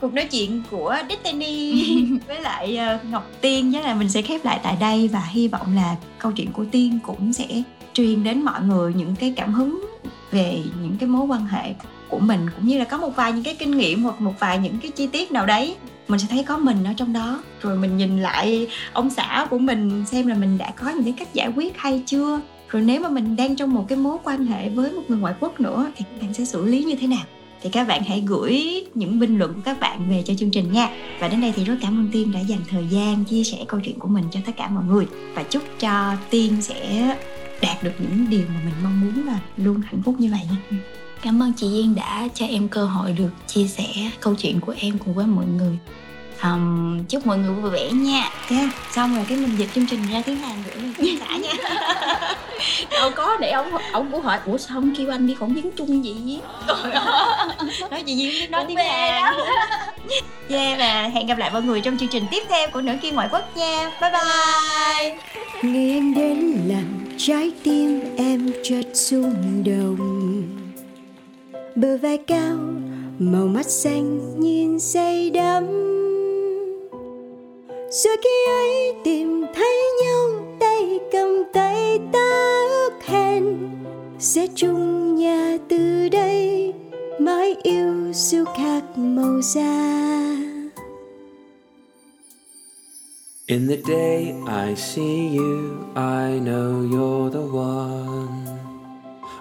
cuộc nói chuyện của Destiny với lại ờ, Ngọc Tiên chắc là mình sẽ khép lại tại đây và hy vọng là câu chuyện của Tiên cũng sẽ truyền đến mọi người những cái cảm hứng về những cái mối quan hệ của mình, cũng như là có một vài những cái kinh nghiệm hoặc một vài những cái chi tiết nào đấy, mình sẽ thấy có mình ở trong đó. Rồi mình nhìn lại ông xã của mình xem là mình đã có những cái cách giải quyết hay chưa. Rồi nếu mà mình đang trong một cái mối quan hệ với một người ngoại quốc nữa thì các bạn sẽ xử lý như thế nào? Thì các bạn hãy gửi những bình luận của các bạn về cho chương trình nha. Và đến đây thì rất cảm ơn tiên đã dành thời gian chia sẻ câu chuyện của mình cho tất cả mọi người. Và chúc cho tiên sẽ đạt được những điều mà mình mong muốn và luôn hạnh phúc như vậy nha cảm ơn chị Duyên đã cho em cơ hội được chia sẻ câu chuyện của em cùng với mọi người. Ừm, chúc mọi người vui vẻ nha. Yeah, xong rồi cái mình dịch chương trình ra tiếng hàn gửi lên khán giả nha đâu có để ông ông cũng hỏi ủa sao không kêu anh đi phỏng vấn chung gì nói chị Duyên nói tiếng hàn. yeah và hẹn gặp lại mọi người trong chương trình tiếp theo của nửa kia ngoại quốc nha. Bye bye. Ngày anh đến làm trái tim em chợt rung động bờ vai cao màu mắt xanh nhìn say đắm. Rồi khi ấy tìm thấy nhau tay cầm tay ta ước hẹn. Sẽ chung nhà từ đây mãi yêu dù khác màu da. In the day I see you, I know you're the one.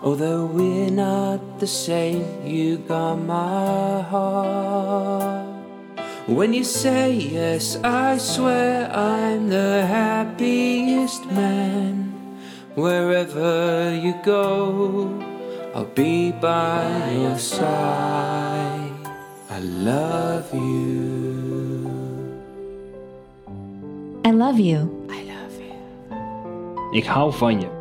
Although we're not the same, you got my heart. When you say yes, I swear I'm the happiest man. Wherever you go, I'll be by your side. I love you. I love you. I love Ik hou van je.